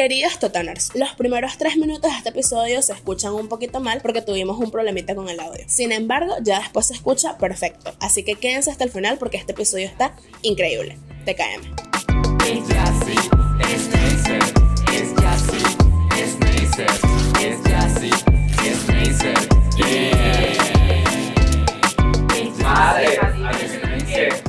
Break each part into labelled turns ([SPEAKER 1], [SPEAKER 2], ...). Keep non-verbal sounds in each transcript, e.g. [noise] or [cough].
[SPEAKER 1] Queridos Totaners, los primeros tres minutos de este episodio se escuchan un poquito mal porque tuvimos un problemita con el audio. Sin embargo, ya después se escucha perfecto. Así que quédense hasta el final porque este episodio está increíble. TKM.
[SPEAKER 2] Es Jassy, es Mazer, es yeah.
[SPEAKER 3] Madre,
[SPEAKER 2] es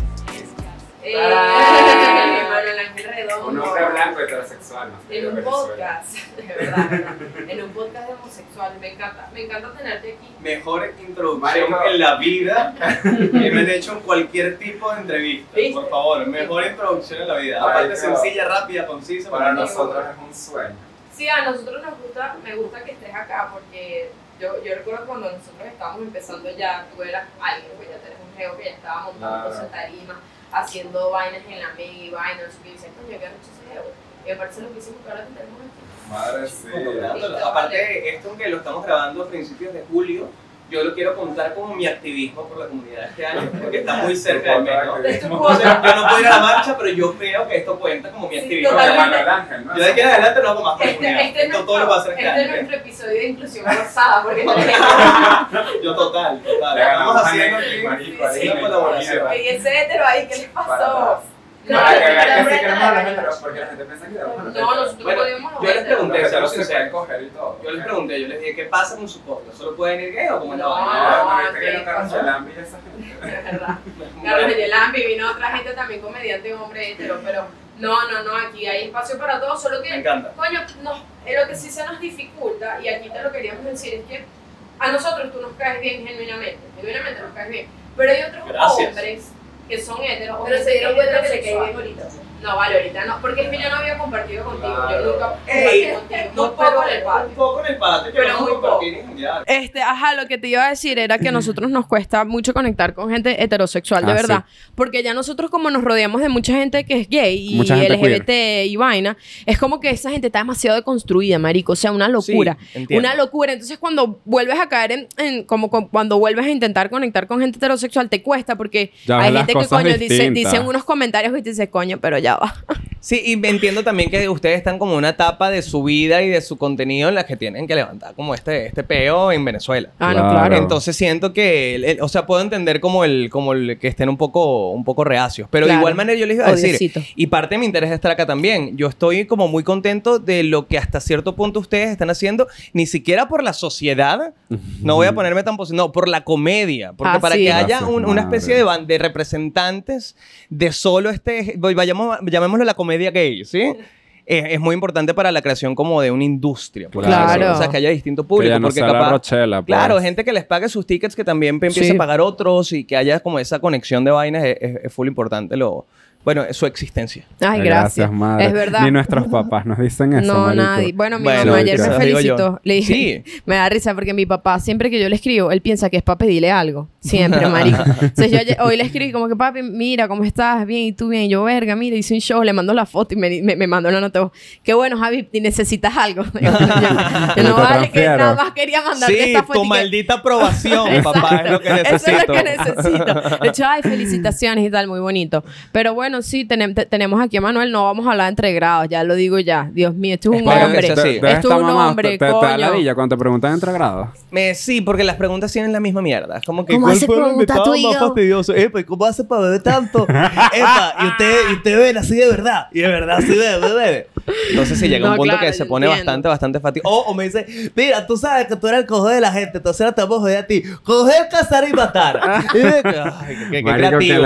[SPEAKER 2] Redondo.
[SPEAKER 3] Un hombre blanco heterosexual. ¿no?
[SPEAKER 2] En un
[SPEAKER 3] Venezuela.
[SPEAKER 2] podcast, [laughs] de verdad, ¿verdad? en un podcast de homosexual. Me encanta, me encanta tenerte aquí.
[SPEAKER 4] Mejor introducción en la vida [laughs] que me han hecho en cualquier tipo de entrevista.
[SPEAKER 2] ¿Viste?
[SPEAKER 4] Por favor, mejor introducción en la vida. Aparte sencilla, rápida, concisa.
[SPEAKER 3] Para nosotros es un sueño.
[SPEAKER 2] Sí, a nosotros nos gusta, me gusta que estés acá porque yo, yo recuerdo cuando nosotros estábamos empezando ya, tú eras alguien, pues ya tenés un geo que ya estaba montando
[SPEAKER 3] Claro.
[SPEAKER 2] cosas en tarima, haciendo vainas en la mega y vainas, y yo decía, coño, que mucho ese geo. Y me parece lo que hicimos que ahora te tenemos aquí.
[SPEAKER 3] Madre sí.
[SPEAKER 4] Aparte, esto que lo estamos grabando a principios de julio, yo lo quiero contar como mi activismo por la comunidad este año, porque está muy [laughs] cerca de mí, ¿no? O sea, yo no puedo ir a la marcha, pero yo creo que esto cuenta como mi
[SPEAKER 2] Sí,
[SPEAKER 4] activismo.
[SPEAKER 3] Ángel, ¿no?
[SPEAKER 4] Yo de aquí en adelante no hago más por la
[SPEAKER 2] Este,
[SPEAKER 4] comunidad.
[SPEAKER 2] este, nuestro,
[SPEAKER 4] todo lo va a hacer
[SPEAKER 2] este
[SPEAKER 4] este
[SPEAKER 2] es nuestro episodio de inclusión forzada, porque [laughs] no
[SPEAKER 4] Yo total, total.
[SPEAKER 3] Le
[SPEAKER 4] Estamos haciendo aquí
[SPEAKER 3] marico, ahí,
[SPEAKER 4] una colaboración.
[SPEAKER 2] Y ese hetero ahí, ¿qué les
[SPEAKER 3] Para
[SPEAKER 2] pasó?
[SPEAKER 3] Para que
[SPEAKER 2] la
[SPEAKER 3] vean que sí
[SPEAKER 2] verdad,
[SPEAKER 3] queremos a
[SPEAKER 2] la
[SPEAKER 3] los
[SPEAKER 2] verdad.
[SPEAKER 3] heteros, porque la gente piensa que a los
[SPEAKER 2] No, nosotros
[SPEAKER 4] Bueno,
[SPEAKER 2] podemos
[SPEAKER 4] yo les pregunté,
[SPEAKER 3] Los
[SPEAKER 4] seamos
[SPEAKER 3] heteros se pueden coger y todo.
[SPEAKER 4] Yo les pregunté, yo les dije, ¿qué pasa con su podcast? ¿Solo pueden ir gay o cómo
[SPEAKER 2] No.
[SPEAKER 3] No, no, que
[SPEAKER 2] ¿qué
[SPEAKER 3] no Carlos? Chalambi y esa gente. [laughs]
[SPEAKER 2] Verdad. [laughs] Carlos Yelambi, vino otra gente también comediante hombre hetero, pero no, no, no, aquí hay espacio para todos, solo
[SPEAKER 4] Me
[SPEAKER 2] que,
[SPEAKER 4] encanta.
[SPEAKER 2] coño, no, eh, lo que sí se nos dificulta, y aquí te lo queríamos decir, es que a nosotros tú nos caes bien genuinamente, genuinamente nos caes bien, pero hay otros
[SPEAKER 4] Gracias.
[SPEAKER 2] hombres que son heteros,
[SPEAKER 5] Pero se dieron cuenta que le caí bien
[SPEAKER 2] heterosexual. No, vale, ahorita no, porque es que yo no había compartido contigo, yo
[SPEAKER 3] Claro.
[SPEAKER 2] nunca
[SPEAKER 4] Ey,
[SPEAKER 2] compartí contigo,
[SPEAKER 4] No,
[SPEAKER 2] muy poco en el patio.
[SPEAKER 4] un poco en el patio,
[SPEAKER 2] Pero
[SPEAKER 4] pero
[SPEAKER 2] muy
[SPEAKER 4] general.
[SPEAKER 6] Este, ajá, lo que te iba a decir era que a nosotros nos cuesta mucho conectar con gente heterosexual, de
[SPEAKER 7] Ah,
[SPEAKER 6] verdad. Porque ya nosotros como nos rodeamos de mucha gente que es gay y LGBT y vaina, es como que esa gente está demasiado deconstruida, marico. O sea, una locura.
[SPEAKER 4] Sí,
[SPEAKER 6] una locura. Entonces cuando vuelves a caer en, en- como cu- cuando vuelves a intentar conectar con gente heterosexual, te cuesta porque
[SPEAKER 7] Ya
[SPEAKER 6] hay gente que coño dice, dicen unos comentarios y te dice, coño, pero ya va. [laughs]
[SPEAKER 4] Sí, y me entiendo también que ustedes están como en una etapa de su vida y de su contenido en la que tienen que levantar como este, este peo en Venezuela.
[SPEAKER 6] Ah, no,
[SPEAKER 7] Claro.
[SPEAKER 6] claro.
[SPEAKER 4] Entonces siento que, el- el- o sea, puedo entender como el, como el que estén un poco, un poco reacios, pero de
[SPEAKER 6] Claro.
[SPEAKER 4] igual manera yo les iba a decir,
[SPEAKER 6] Odiosito.
[SPEAKER 4] y parte de mi interés de estar acá también, yo estoy como muy contento de lo que hasta cierto punto ustedes están haciendo, ni siquiera por la sociedad, [laughs] no voy a ponerme tan positivo, no, por la comedia, porque
[SPEAKER 6] Ah,
[SPEAKER 4] para
[SPEAKER 6] sí.
[SPEAKER 4] que haya un- una especie de, de representantes de solo este, vayamos, llamémoslo la comedia gay, ¿sí? Es, es muy importante para la creación como de una industria. por
[SPEAKER 7] Claro.
[SPEAKER 4] O sea, que haya distinto
[SPEAKER 7] Que
[SPEAKER 4] público.
[SPEAKER 7] ya no
[SPEAKER 4] porque capaz,
[SPEAKER 7] Rochela, pues.
[SPEAKER 4] Claro, gente que les pague sus tickets que también empiece
[SPEAKER 6] Sí.
[SPEAKER 4] a pagar otros y que haya como esa conexión de vainas es, es- es full importante lo, bueno, su existencia.
[SPEAKER 6] Ay,
[SPEAKER 7] Ay,
[SPEAKER 6] gracias.
[SPEAKER 7] madre.
[SPEAKER 6] Es verdad.
[SPEAKER 7] Ni nuestros papás nos dicen [laughs] eso,
[SPEAKER 6] No,
[SPEAKER 7] marico.
[SPEAKER 6] nadie. Bueno, mi
[SPEAKER 4] Bueno,
[SPEAKER 6] mamá ayer
[SPEAKER 4] eso
[SPEAKER 6] me felicitó. Le dije,
[SPEAKER 4] Sí. [laughs]
[SPEAKER 6] me da risa porque mi papá, siempre que yo le escribo, él piensa que es para pedirle algo. Siempre, marico. [laughs] Entonces yo ayer- hoy le escribí como que, papi, mira, ¿cómo estás? Bien, ¿y tú bien? Y yo, verga, mira, hice un show, le mando la foto y me, me, me mandó una nota. Qué bueno, Javi, necesitas algo. Yo, no vale, que nada más quería mandarte
[SPEAKER 4] Sí,
[SPEAKER 6] esta foto.
[SPEAKER 4] tu
[SPEAKER 6] y que-
[SPEAKER 4] maldita aprobación, papá, es lo que
[SPEAKER 6] Eso
[SPEAKER 4] necesito.
[SPEAKER 6] es lo que necesito. De hecho, ay, felicitaciones y tal, muy bonito. Pero bueno, sí, tenem- te- tenemos aquí a Manuel, no vamos a hablar entre grados, ya lo digo ya. Dios mío, esto es un
[SPEAKER 4] Espero
[SPEAKER 6] hombre.
[SPEAKER 4] así.
[SPEAKER 6] Esto es un hombre,
[SPEAKER 7] Te, te, te da
[SPEAKER 6] coño.
[SPEAKER 7] ladilla cuando te preguntan entre grados.
[SPEAKER 4] Me, sí, porque las preguntas tienen la misma mierda. Es como que.
[SPEAKER 5] ¿Cómo
[SPEAKER 4] ¿cuál
[SPEAKER 5] hace
[SPEAKER 4] fue el
[SPEAKER 5] pregunta
[SPEAKER 4] invitado
[SPEAKER 5] tu
[SPEAKER 4] más fastidioso? Epa, ¿y cómo hace para beber tanto? [laughs] Epa, y usted, y usted bebe así de verdad. Y de verdad sí bebe, bebe. Entonces, sí, llega
[SPEAKER 6] No,
[SPEAKER 4] un punto
[SPEAKER 6] claro,
[SPEAKER 4] que se pone
[SPEAKER 6] entiendo.
[SPEAKER 4] bastante, bastante fácil. O, o me dice, mira, tú sabes que tú eres el cojones de la gente, entonces ahora te vamos a joder a ti. Coger, cazar y matar. [laughs] y de que, ay, qué, qué
[SPEAKER 7] Marico,
[SPEAKER 4] creativo.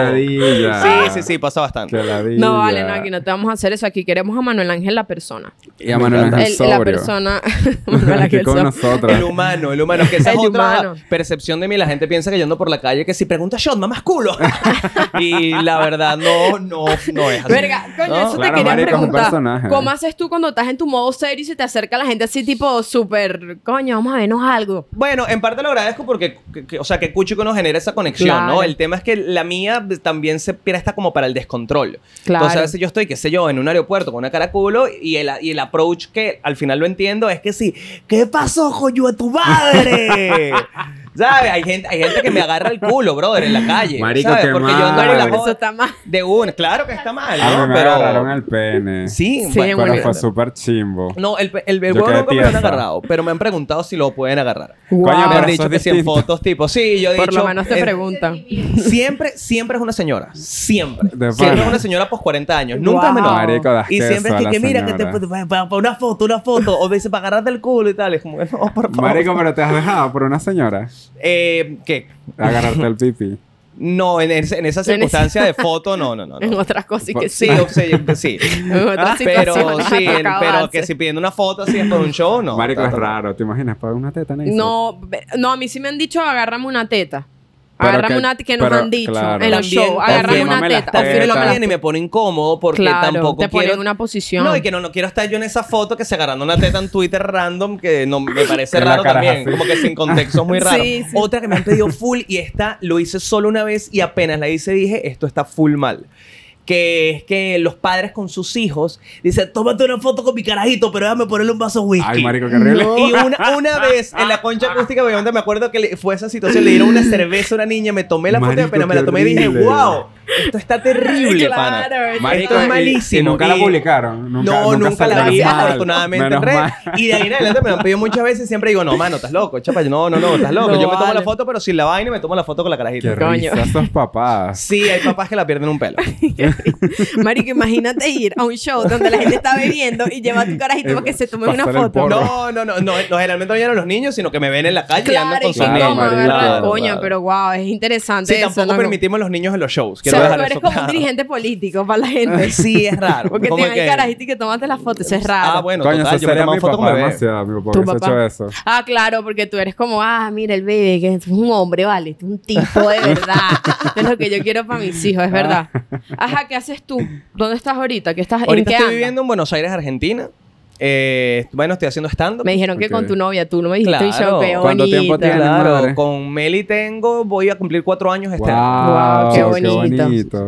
[SPEAKER 4] Sí, sí, sí, pasa bastante.
[SPEAKER 6] No, vale, no, aquí no te vamos a hacer eso. Aquí queremos a Manuel Ángel la persona.
[SPEAKER 7] Y a Manuel Ángel
[SPEAKER 6] El- la persona. [laughs] Manuel Ángel
[SPEAKER 7] con nosotros.
[SPEAKER 4] El humano, el humano, que esa es otra
[SPEAKER 6] humano.
[SPEAKER 4] percepción de mí. La gente piensa que yo ando por la calle que si pregunta shot, mamás culo. [laughs] y la verdad, no, no, no es así.
[SPEAKER 6] Verga, coño,
[SPEAKER 4] ¿No?
[SPEAKER 6] eso
[SPEAKER 7] Claro,
[SPEAKER 6] te quería
[SPEAKER 7] marico, es un
[SPEAKER 6] preguntar.
[SPEAKER 7] personaje.
[SPEAKER 6] ¿Cómo haces tú cuando estás en tu modo serio y se te acerca la gente así tipo súper, coño, vamos a vernos algo?
[SPEAKER 4] Bueno, en parte lo agradezco porque, que- que- o sea, que Cuchico nos genera esa conexión,
[SPEAKER 6] Claro.
[SPEAKER 4] ¿no? El tema es que la mía también se presta como para el descontrol.
[SPEAKER 6] Claro.
[SPEAKER 4] Entonces, a veces yo estoy, qué sé yo, en un aeropuerto con una cara culo y el, y el approach que al final lo entiendo es que sí, ¿qué pasó, coño, a tu madre? [laughs] ¿Sabes? Hay gente, hay gente que me agarra el culo, brother, en la calle.
[SPEAKER 7] Marico,
[SPEAKER 4] ¿sabes?
[SPEAKER 7] qué
[SPEAKER 4] Porque
[SPEAKER 7] mal.
[SPEAKER 4] yo ando con la
[SPEAKER 6] eso está mal.
[SPEAKER 4] de una. Claro que está mal,
[SPEAKER 7] A mí
[SPEAKER 4] ¿no?
[SPEAKER 7] me
[SPEAKER 4] Pero...
[SPEAKER 7] agarraron el pene.
[SPEAKER 4] Sí,
[SPEAKER 6] Sí,
[SPEAKER 4] bueno,
[SPEAKER 7] Pero fue súper chimbo.
[SPEAKER 4] No, el, el, el
[SPEAKER 7] Yo
[SPEAKER 4] huevo
[SPEAKER 7] quedé
[SPEAKER 4] nunca me lo han
[SPEAKER 7] tiesa.
[SPEAKER 4] agarrado, pero me han preguntado si lo pueden agarrar.
[SPEAKER 6] Wow.
[SPEAKER 7] Coño,
[SPEAKER 4] me
[SPEAKER 7] pero
[SPEAKER 4] han
[SPEAKER 7] eso
[SPEAKER 4] dicho
[SPEAKER 7] es
[SPEAKER 4] que si en
[SPEAKER 7] distinto.
[SPEAKER 4] fotos tipo, sí, yo he
[SPEAKER 6] Por
[SPEAKER 4] dicho...
[SPEAKER 6] lo menos te
[SPEAKER 4] eh,
[SPEAKER 6] preguntan.
[SPEAKER 4] Siempre, siempre es una señora. Siempre.
[SPEAKER 7] De
[SPEAKER 4] siempre
[SPEAKER 7] pana.
[SPEAKER 4] es una señora post 40 años. Nunca
[SPEAKER 6] Wow.
[SPEAKER 4] menor.
[SPEAKER 7] Marico, das
[SPEAKER 4] Y siempre es
[SPEAKER 7] a
[SPEAKER 4] que,
[SPEAKER 7] la
[SPEAKER 4] que mira, que te
[SPEAKER 7] señora.
[SPEAKER 4] para una foto, una foto. O dice para agarrarte el culo y tal. Es como, no, por favor.
[SPEAKER 7] Marico, pero te has dejado por una señora
[SPEAKER 4] Eh, ¿Qué?
[SPEAKER 7] agarrarte el pipi. [laughs]
[SPEAKER 4] No, en, esa circunstancia de foto, no, no, no. [laughs]
[SPEAKER 6] En otras cosas que
[SPEAKER 4] Sí,
[SPEAKER 6] sí.
[SPEAKER 4] o sea, yo- sí. [laughs]
[SPEAKER 6] En otras
[SPEAKER 4] Pero sí, en- pero que si pidiendo una foto así es por un show, no.
[SPEAKER 7] Marico, es raro. ¿Te imaginas? Para una teta?
[SPEAKER 6] No, no, a mí sí me han dicho agárrame una teta.
[SPEAKER 7] Pero que-
[SPEAKER 6] una teta que nos
[SPEAKER 7] pero,
[SPEAKER 6] han dicho
[SPEAKER 7] claro.
[SPEAKER 6] en los shows. Agárrame
[SPEAKER 7] también
[SPEAKER 6] una teta. O
[SPEAKER 7] tetas.
[SPEAKER 6] fírmame las
[SPEAKER 4] también y me pone incómodo porque
[SPEAKER 6] Claro,
[SPEAKER 4] tampoco
[SPEAKER 6] te
[SPEAKER 4] quiero...
[SPEAKER 6] en una posición.
[SPEAKER 4] No, y que no, no quiero estar yo en esa foto que se agarrando una teta en Twitter random que no me [laughs] parece
[SPEAKER 7] la
[SPEAKER 4] raro también.
[SPEAKER 7] así.
[SPEAKER 4] Como que sin contexto es muy raro. [laughs]
[SPEAKER 6] Sí, sí.
[SPEAKER 4] Otra que me han pedido full y esta lo hice solo una vez y apenas la hice dije, esto está full mal. Que es que los padres con sus hijos dicen, tómate una foto con mi carajito, pero déjame ponerle un vaso de whisky.
[SPEAKER 7] Ay, marico, qué horrible.
[SPEAKER 4] Y una, una [laughs] vez en la concha acústica, me acuerdo que le- fue esa situación, le dieron una cerveza a una niña, me tomé la foto
[SPEAKER 7] Marico,
[SPEAKER 4] apenas me
[SPEAKER 7] qué
[SPEAKER 4] la tomé y dije, wow, esto está terrible,
[SPEAKER 6] Claro,
[SPEAKER 4] pana.
[SPEAKER 7] Marico,
[SPEAKER 4] esto es
[SPEAKER 7] y-
[SPEAKER 4] malísimo.
[SPEAKER 7] Y nunca la publicaron. Nunca,
[SPEAKER 4] no, nunca, la vi, afortunadamente, en
[SPEAKER 7] Menos
[SPEAKER 4] red.
[SPEAKER 7] mal.
[SPEAKER 4] Y de ahí en adelante me lo han pedido muchas veces. Siempre digo, no, mano, estás loco, chapa. No, no, no, estás loco.
[SPEAKER 6] No
[SPEAKER 4] Yo me tomo la foto, pero sin la vaina y me tomo la foto con la carajita.
[SPEAKER 7] Qué
[SPEAKER 6] Coño.
[SPEAKER 7] risa papás.
[SPEAKER 4] Sí, hay papás que la pierden un pelo. [laughs]
[SPEAKER 6] Marico, imagínate ir a un show donde la gente está bebiendo y lleva a tu carajito
[SPEAKER 7] Eh,
[SPEAKER 6] para que se tomen una
[SPEAKER 7] pasar
[SPEAKER 6] foto.
[SPEAKER 4] No, no, no, no, no, generalmente no vienen los niños, sino que me ven en la calle y andan
[SPEAKER 6] Claro,
[SPEAKER 4] con
[SPEAKER 6] y
[SPEAKER 7] marico.
[SPEAKER 6] agarrar,
[SPEAKER 4] Claro,
[SPEAKER 6] coño, pero wow, es interesante
[SPEAKER 4] Sí, tampoco
[SPEAKER 6] ¿no?
[SPEAKER 4] permitimos los niños en los shows.
[SPEAKER 6] Sea, tú eres como un
[SPEAKER 4] claro.
[SPEAKER 6] dirigente político para la gente. [laughs]
[SPEAKER 4] Sí, es raro.
[SPEAKER 6] Porque te dan carajito y que tomaste la foto. Eso es raro.
[SPEAKER 4] Ah, bueno,
[SPEAKER 7] Coño,
[SPEAKER 4] total,
[SPEAKER 7] eso
[SPEAKER 4] yo me
[SPEAKER 7] sería
[SPEAKER 4] tomo
[SPEAKER 7] mi
[SPEAKER 4] foto con bebé.
[SPEAKER 7] demasiado. Mi papá
[SPEAKER 6] Tu papá.
[SPEAKER 7] hecho eso.
[SPEAKER 6] Ah, claro, porque tú eres como, ah, mira el bebé, que es un hombre, vale, es un tipo de verdad. es lo que yo quiero para mis hijos, es verdad. Ajá, ¿qué haces tú? ¿Dónde estás ahorita? ¿Qué estás, ¿En
[SPEAKER 4] Ahorita
[SPEAKER 6] qué
[SPEAKER 4] estoy
[SPEAKER 6] andas?
[SPEAKER 4] viviendo en Buenos Aires, Argentina. Eh, bueno, estoy haciendo stand-up.
[SPEAKER 6] Me dijeron que con tu novia, tú no me dijiste
[SPEAKER 4] Claro.
[SPEAKER 6] show, qué
[SPEAKER 7] ¿Cuánto tiempo tienes?
[SPEAKER 4] Claro, con Meli tengo, voy a cumplir cuatro años este año.
[SPEAKER 7] Wow,
[SPEAKER 6] Wow, qué
[SPEAKER 7] qué
[SPEAKER 6] bonito.
[SPEAKER 7] bonito.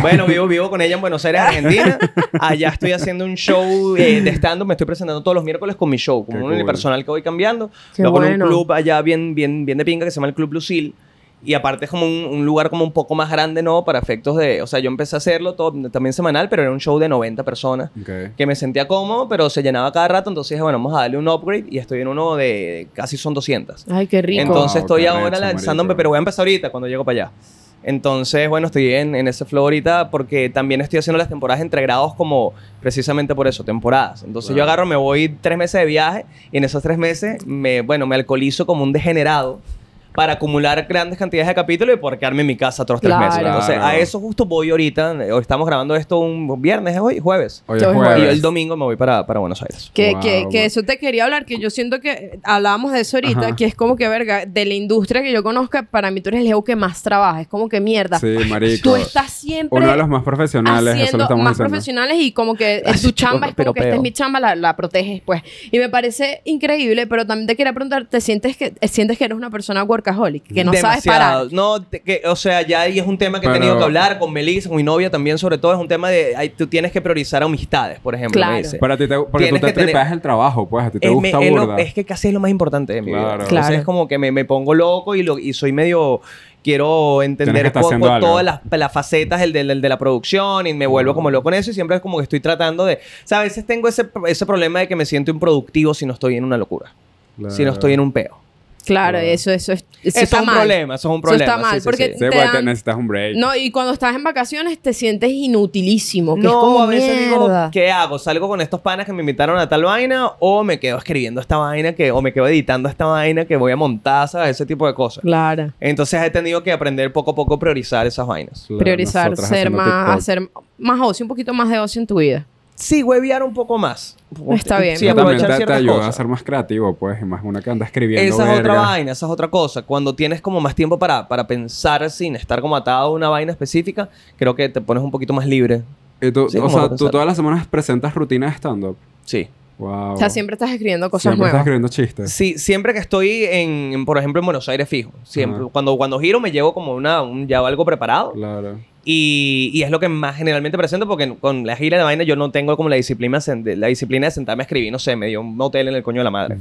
[SPEAKER 4] Bueno, vivo, vivo con ella en Buenos Aires, Argentina. Allá estoy haciendo un show eh, de stand-up. Me estoy presentando todos los miércoles con mi show,
[SPEAKER 7] Qué
[SPEAKER 4] un
[SPEAKER 7] cool.
[SPEAKER 4] unipersonal que voy cambiando.
[SPEAKER 6] Qué
[SPEAKER 4] Luego en
[SPEAKER 6] bueno.
[SPEAKER 4] un club allá bien, bien, bien de pinga que se llama el Club Lucil. Y aparte es como un, un lugar como un poco más grande, ¿no? Para efectos de... O sea, yo empecé a hacerlo todo, también semanal, pero era un show de 90 personas.
[SPEAKER 7] Ok.
[SPEAKER 4] Que me sentía cómodo, pero se llenaba cada rato. Entonces dije, bueno, vamos a darle un upgrade. Y estoy en uno de... Casi son 200.
[SPEAKER 6] Ay, qué rico.
[SPEAKER 4] Entonces
[SPEAKER 7] Wow,
[SPEAKER 4] estoy ahora lanzándome, pero voy a empezar ahorita cuando llego para allá. Entonces, bueno, estoy en, en ese flow ahorita porque también estoy haciendo las temporadas entre grados como precisamente por eso, temporadas. Entonces yo agarro, me voy tres meses de viaje y en esos tres meses, me, bueno, me alcoholizo como un degenerado para acumular grandes cantidades de capítulos y por quedarme en mi casa otros tres
[SPEAKER 6] Claro.
[SPEAKER 4] meses. Entonces, a eso justo voy ahorita. Hoy estamos grabando esto un viernes, ¿es hoy, jueves.
[SPEAKER 7] Hoy es
[SPEAKER 4] Y
[SPEAKER 7] jueves.
[SPEAKER 4] el domingo me voy para, para Buenos Aires.
[SPEAKER 6] Que,
[SPEAKER 7] Wow,
[SPEAKER 6] que, que
[SPEAKER 7] wow.
[SPEAKER 6] eso te quería hablar, que yo siento que hablábamos de eso ahorita,
[SPEAKER 7] Ajá.
[SPEAKER 6] que es como que, verga, de la industria que yo conozca, para mí tú eres el Leo que más trabaja. Es como que mierda.
[SPEAKER 7] Sí, marico.
[SPEAKER 6] Tú estás siempre
[SPEAKER 7] Uno de los más profesionales, eso lo
[SPEAKER 6] haciendo
[SPEAKER 7] estamos
[SPEAKER 6] más
[SPEAKER 7] diciendo.
[SPEAKER 6] profesionales y como que es tu chamba es
[SPEAKER 4] pero
[SPEAKER 6] como que esta
[SPEAKER 4] peo.
[SPEAKER 6] es mi chamba, la, la proteges, pues. Y me parece increíble, pero también te quería preguntar, ¿te sientes que, sientes que eres una persona workaholic? Que no sabes parar.
[SPEAKER 4] No, te- que, o sea, ya ahí es un tema que he
[SPEAKER 7] Pero-
[SPEAKER 4] tenido que hablar con Melissa, con mi novia también, sobre todo. Es un tema de. ay, tú tienes que priorizar amistades, por ejemplo.
[SPEAKER 6] Claro.
[SPEAKER 4] Me dice.
[SPEAKER 7] Pero a ti te, porque tú
[SPEAKER 4] Tienes
[SPEAKER 7] te
[SPEAKER 4] que tener-
[SPEAKER 7] tripeas el trabajo, pues. A ti te
[SPEAKER 4] Es,
[SPEAKER 7] gusta
[SPEAKER 4] me- es lo-
[SPEAKER 7] burda.
[SPEAKER 4] es que casi es lo más importante de mi vida.
[SPEAKER 7] Claro.
[SPEAKER 4] Entonces
[SPEAKER 6] Claro.
[SPEAKER 4] es como que me, me pongo loco y, lo, y soy medio. Quiero entender
[SPEAKER 7] estar haciendo algo.
[SPEAKER 4] todas las, las facetas del, del- de la producción y me vuelvo como loco en eso y siempre es como que estoy tratando de... O sea, a veces tengo ese, ese problema de que me siento improductivo si no estoy en una locura. Si no estoy en un peo.
[SPEAKER 6] Claro, eso, eso, es- eso,
[SPEAKER 4] Eso
[SPEAKER 6] está
[SPEAKER 4] es un
[SPEAKER 6] mal.
[SPEAKER 4] problema, eso es un
[SPEAKER 6] Eso
[SPEAKER 4] problema.
[SPEAKER 6] está mal,
[SPEAKER 4] sí, sí,
[SPEAKER 6] porque
[SPEAKER 4] sí.
[SPEAKER 7] Sí,
[SPEAKER 6] te
[SPEAKER 7] porque te
[SPEAKER 6] dan-
[SPEAKER 7] necesitas un break.
[SPEAKER 6] No, y cuando estás en vacaciones te sientes inutilísimo, que es
[SPEAKER 4] No,
[SPEAKER 6] como
[SPEAKER 4] a veces
[SPEAKER 6] mierda.
[SPEAKER 4] digo, ¿qué hago? ¿Salgo con estos panas que me invitaron a tal vaina? ¿O me quedo escribiendo esta vaina que... O me quedo editando esta vaina que voy a montar, ¿sabes? Ese tipo de cosas.
[SPEAKER 6] Claro.
[SPEAKER 4] Entonces he tenido que aprender poco a poco a priorizar esas vainas.
[SPEAKER 7] Claro,
[SPEAKER 6] Priorizar, ser más,
[SPEAKER 7] TikTok.
[SPEAKER 6] hacer más ocio, un poquito más de ocio en tu vida.
[SPEAKER 4] Sí, huevear un poco más.
[SPEAKER 6] Está bien,
[SPEAKER 4] Sí, aprovechar
[SPEAKER 7] te, te ayuda
[SPEAKER 4] cosas.
[SPEAKER 7] a ser más creativo, pues. Más una que anda escribiendo
[SPEAKER 4] Esa es otra
[SPEAKER 7] verga.
[SPEAKER 4] vaina, esa es otra cosa. Cuando tienes como más tiempo para, para pensar sin estar como atado a una vaina específica, creo que te pones un poquito más libre.
[SPEAKER 7] Y tú,
[SPEAKER 4] Sí,
[SPEAKER 7] o sea, tú todas las semanas presentas rutinas de stand-up.
[SPEAKER 4] Sí.
[SPEAKER 7] Wow.
[SPEAKER 6] O sea, siempre estás escribiendo cosas
[SPEAKER 7] Siempre estás
[SPEAKER 6] nuevas.
[SPEAKER 7] escribiendo chistes.
[SPEAKER 4] Sí, siempre que estoy en, en, por ejemplo, en Buenos Aires fijo. Siempre.
[SPEAKER 7] Ajá.
[SPEAKER 4] Cuando, cuando giro me llevo como una, un, ya algo preparado.
[SPEAKER 7] Claro.
[SPEAKER 4] Y, y es lo que más generalmente presento porque con la gira de vaina yo no tengo como la disciplina, de- la disciplina de sentarme a escribir, no sé, me dio un hotel en el coño de la madre.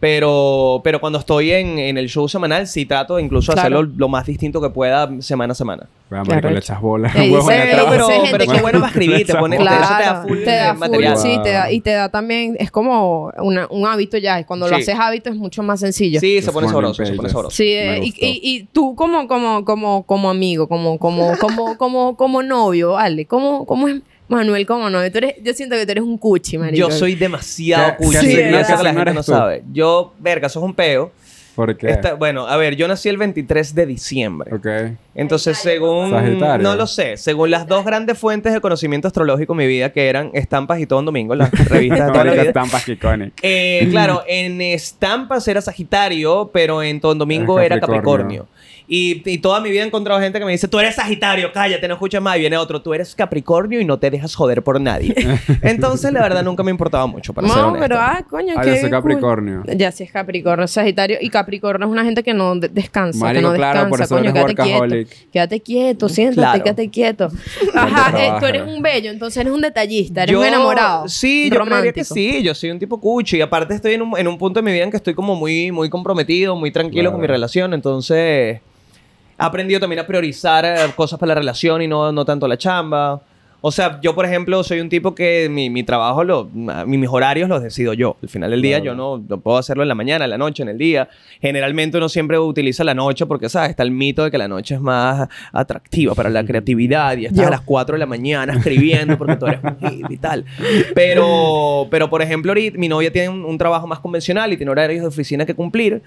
[SPEAKER 4] Pero, pero cuando estoy en, en el show semanal sí trato de incluso
[SPEAKER 6] Claro.
[SPEAKER 4] hacerlo lo más distinto que pueda semana a semana.
[SPEAKER 7] Vea, marico, le echas bolas.
[SPEAKER 6] Te [laughs] dice-
[SPEAKER 7] huevón,
[SPEAKER 6] Bueno,
[SPEAKER 4] pero, pero,
[SPEAKER 6] gente
[SPEAKER 4] pero
[SPEAKER 6] que-
[SPEAKER 4] qué bueno para escribir, te pone,
[SPEAKER 6] Claro,
[SPEAKER 4] eso te da full
[SPEAKER 6] te da full,
[SPEAKER 4] material.
[SPEAKER 6] sí, te da, y te da también, es como una- un hábito ya, cuando lo
[SPEAKER 4] Sí.
[SPEAKER 6] haces hábito es mucho más sencillo.
[SPEAKER 4] Sí, se pone sabroso, se pone sabroso.
[SPEAKER 6] Sí, eh, y, y- y tú como, como, como, como amigo, como, como, [laughs] como, como, como novio, ¿vale? ¿Cómo, cómo es Manuel como novio? Tú eres, yo siento que tú eres un cuchi, marico.
[SPEAKER 4] Yo soy demasiado
[SPEAKER 7] ¿Qué-
[SPEAKER 4] cuchi. eso
[SPEAKER 6] qué
[SPEAKER 4] que la gente no sabe. Yo, verga, eso es un peo.
[SPEAKER 7] ¿Por qué?
[SPEAKER 4] Esta- bueno, a ver, yo nací el 23 de diciembre.
[SPEAKER 7] Ok.
[SPEAKER 4] Entonces, según...
[SPEAKER 7] Sagitario.
[SPEAKER 4] No lo sé. Según las dos grandes fuentes de conocimiento astrológico en mi vida, que eran Estampas y Todo un Domingo, las [laughs] revistas de toda la vida.
[SPEAKER 7] estampas icónicas.
[SPEAKER 4] Eh, claro, en Estampas era Sagitario, pero en Todo un Domingo
[SPEAKER 7] Era
[SPEAKER 4] era
[SPEAKER 7] Capricornio.
[SPEAKER 4] Capricornio. Y, y toda mi vida he encontrado gente que me dice, tú eres Sagitario, cállate, no escuches más. Y viene otro, tú eres Capricornio y no te dejas joder por nadie. [laughs] Entonces, la verdad, nunca me importaba mucho, para ser
[SPEAKER 6] No,
[SPEAKER 4] honesto.
[SPEAKER 6] pero ah, coño,
[SPEAKER 7] Ah,
[SPEAKER 6] qué
[SPEAKER 7] soy
[SPEAKER 6] cool.
[SPEAKER 7] Capricornio.
[SPEAKER 6] Ya sí es Capricornio, Sagitario. Y Capricornio es una gente que no de- descansa, que
[SPEAKER 7] Marico,
[SPEAKER 6] no
[SPEAKER 7] claro,
[SPEAKER 6] descansa.
[SPEAKER 7] por eso
[SPEAKER 6] coño,
[SPEAKER 7] eres
[SPEAKER 6] quédate quieto.
[SPEAKER 7] workaholic.
[SPEAKER 6] Quédate quieto, siéntate,
[SPEAKER 4] Claro.
[SPEAKER 6] quédate quieto. [laughs] Ajá, eh, tú eres un bello, entonces eres un detallista, eres
[SPEAKER 4] Yo-
[SPEAKER 6] un enamorado.
[SPEAKER 4] Sí, yo creería que
[SPEAKER 6] romántico.
[SPEAKER 4] sí. Yo soy un tipo cuchi. Y aparte estoy en un, en un punto de mi vida en que estoy como muy, muy comprometido, muy tranquilo
[SPEAKER 7] Claro.
[SPEAKER 4] con mi relación. Entonces, aprendido también a priorizar eh, cosas para la relación y no, no tanto la chamba. O sea, yo, por ejemplo, soy un tipo que mi, mi trabajo, lo, mi- mis horarios los decido yo. Al final del día,
[SPEAKER 7] Claro.
[SPEAKER 4] yo no, no puedo hacerlo en la mañana, en la noche, en el día. Generalmente uno siempre utiliza la noche porque, ¿sabes? Está el mito de que la noche es más atractiva para la creatividad y estás
[SPEAKER 6] Yo.
[SPEAKER 4] a las 4 de la mañana escribiendo porque tú eres un hit y tal. Pero, pero por ejemplo, ahorita mi novia tiene un, un trabajo más convencional y tiene horarios de oficina que cumplir.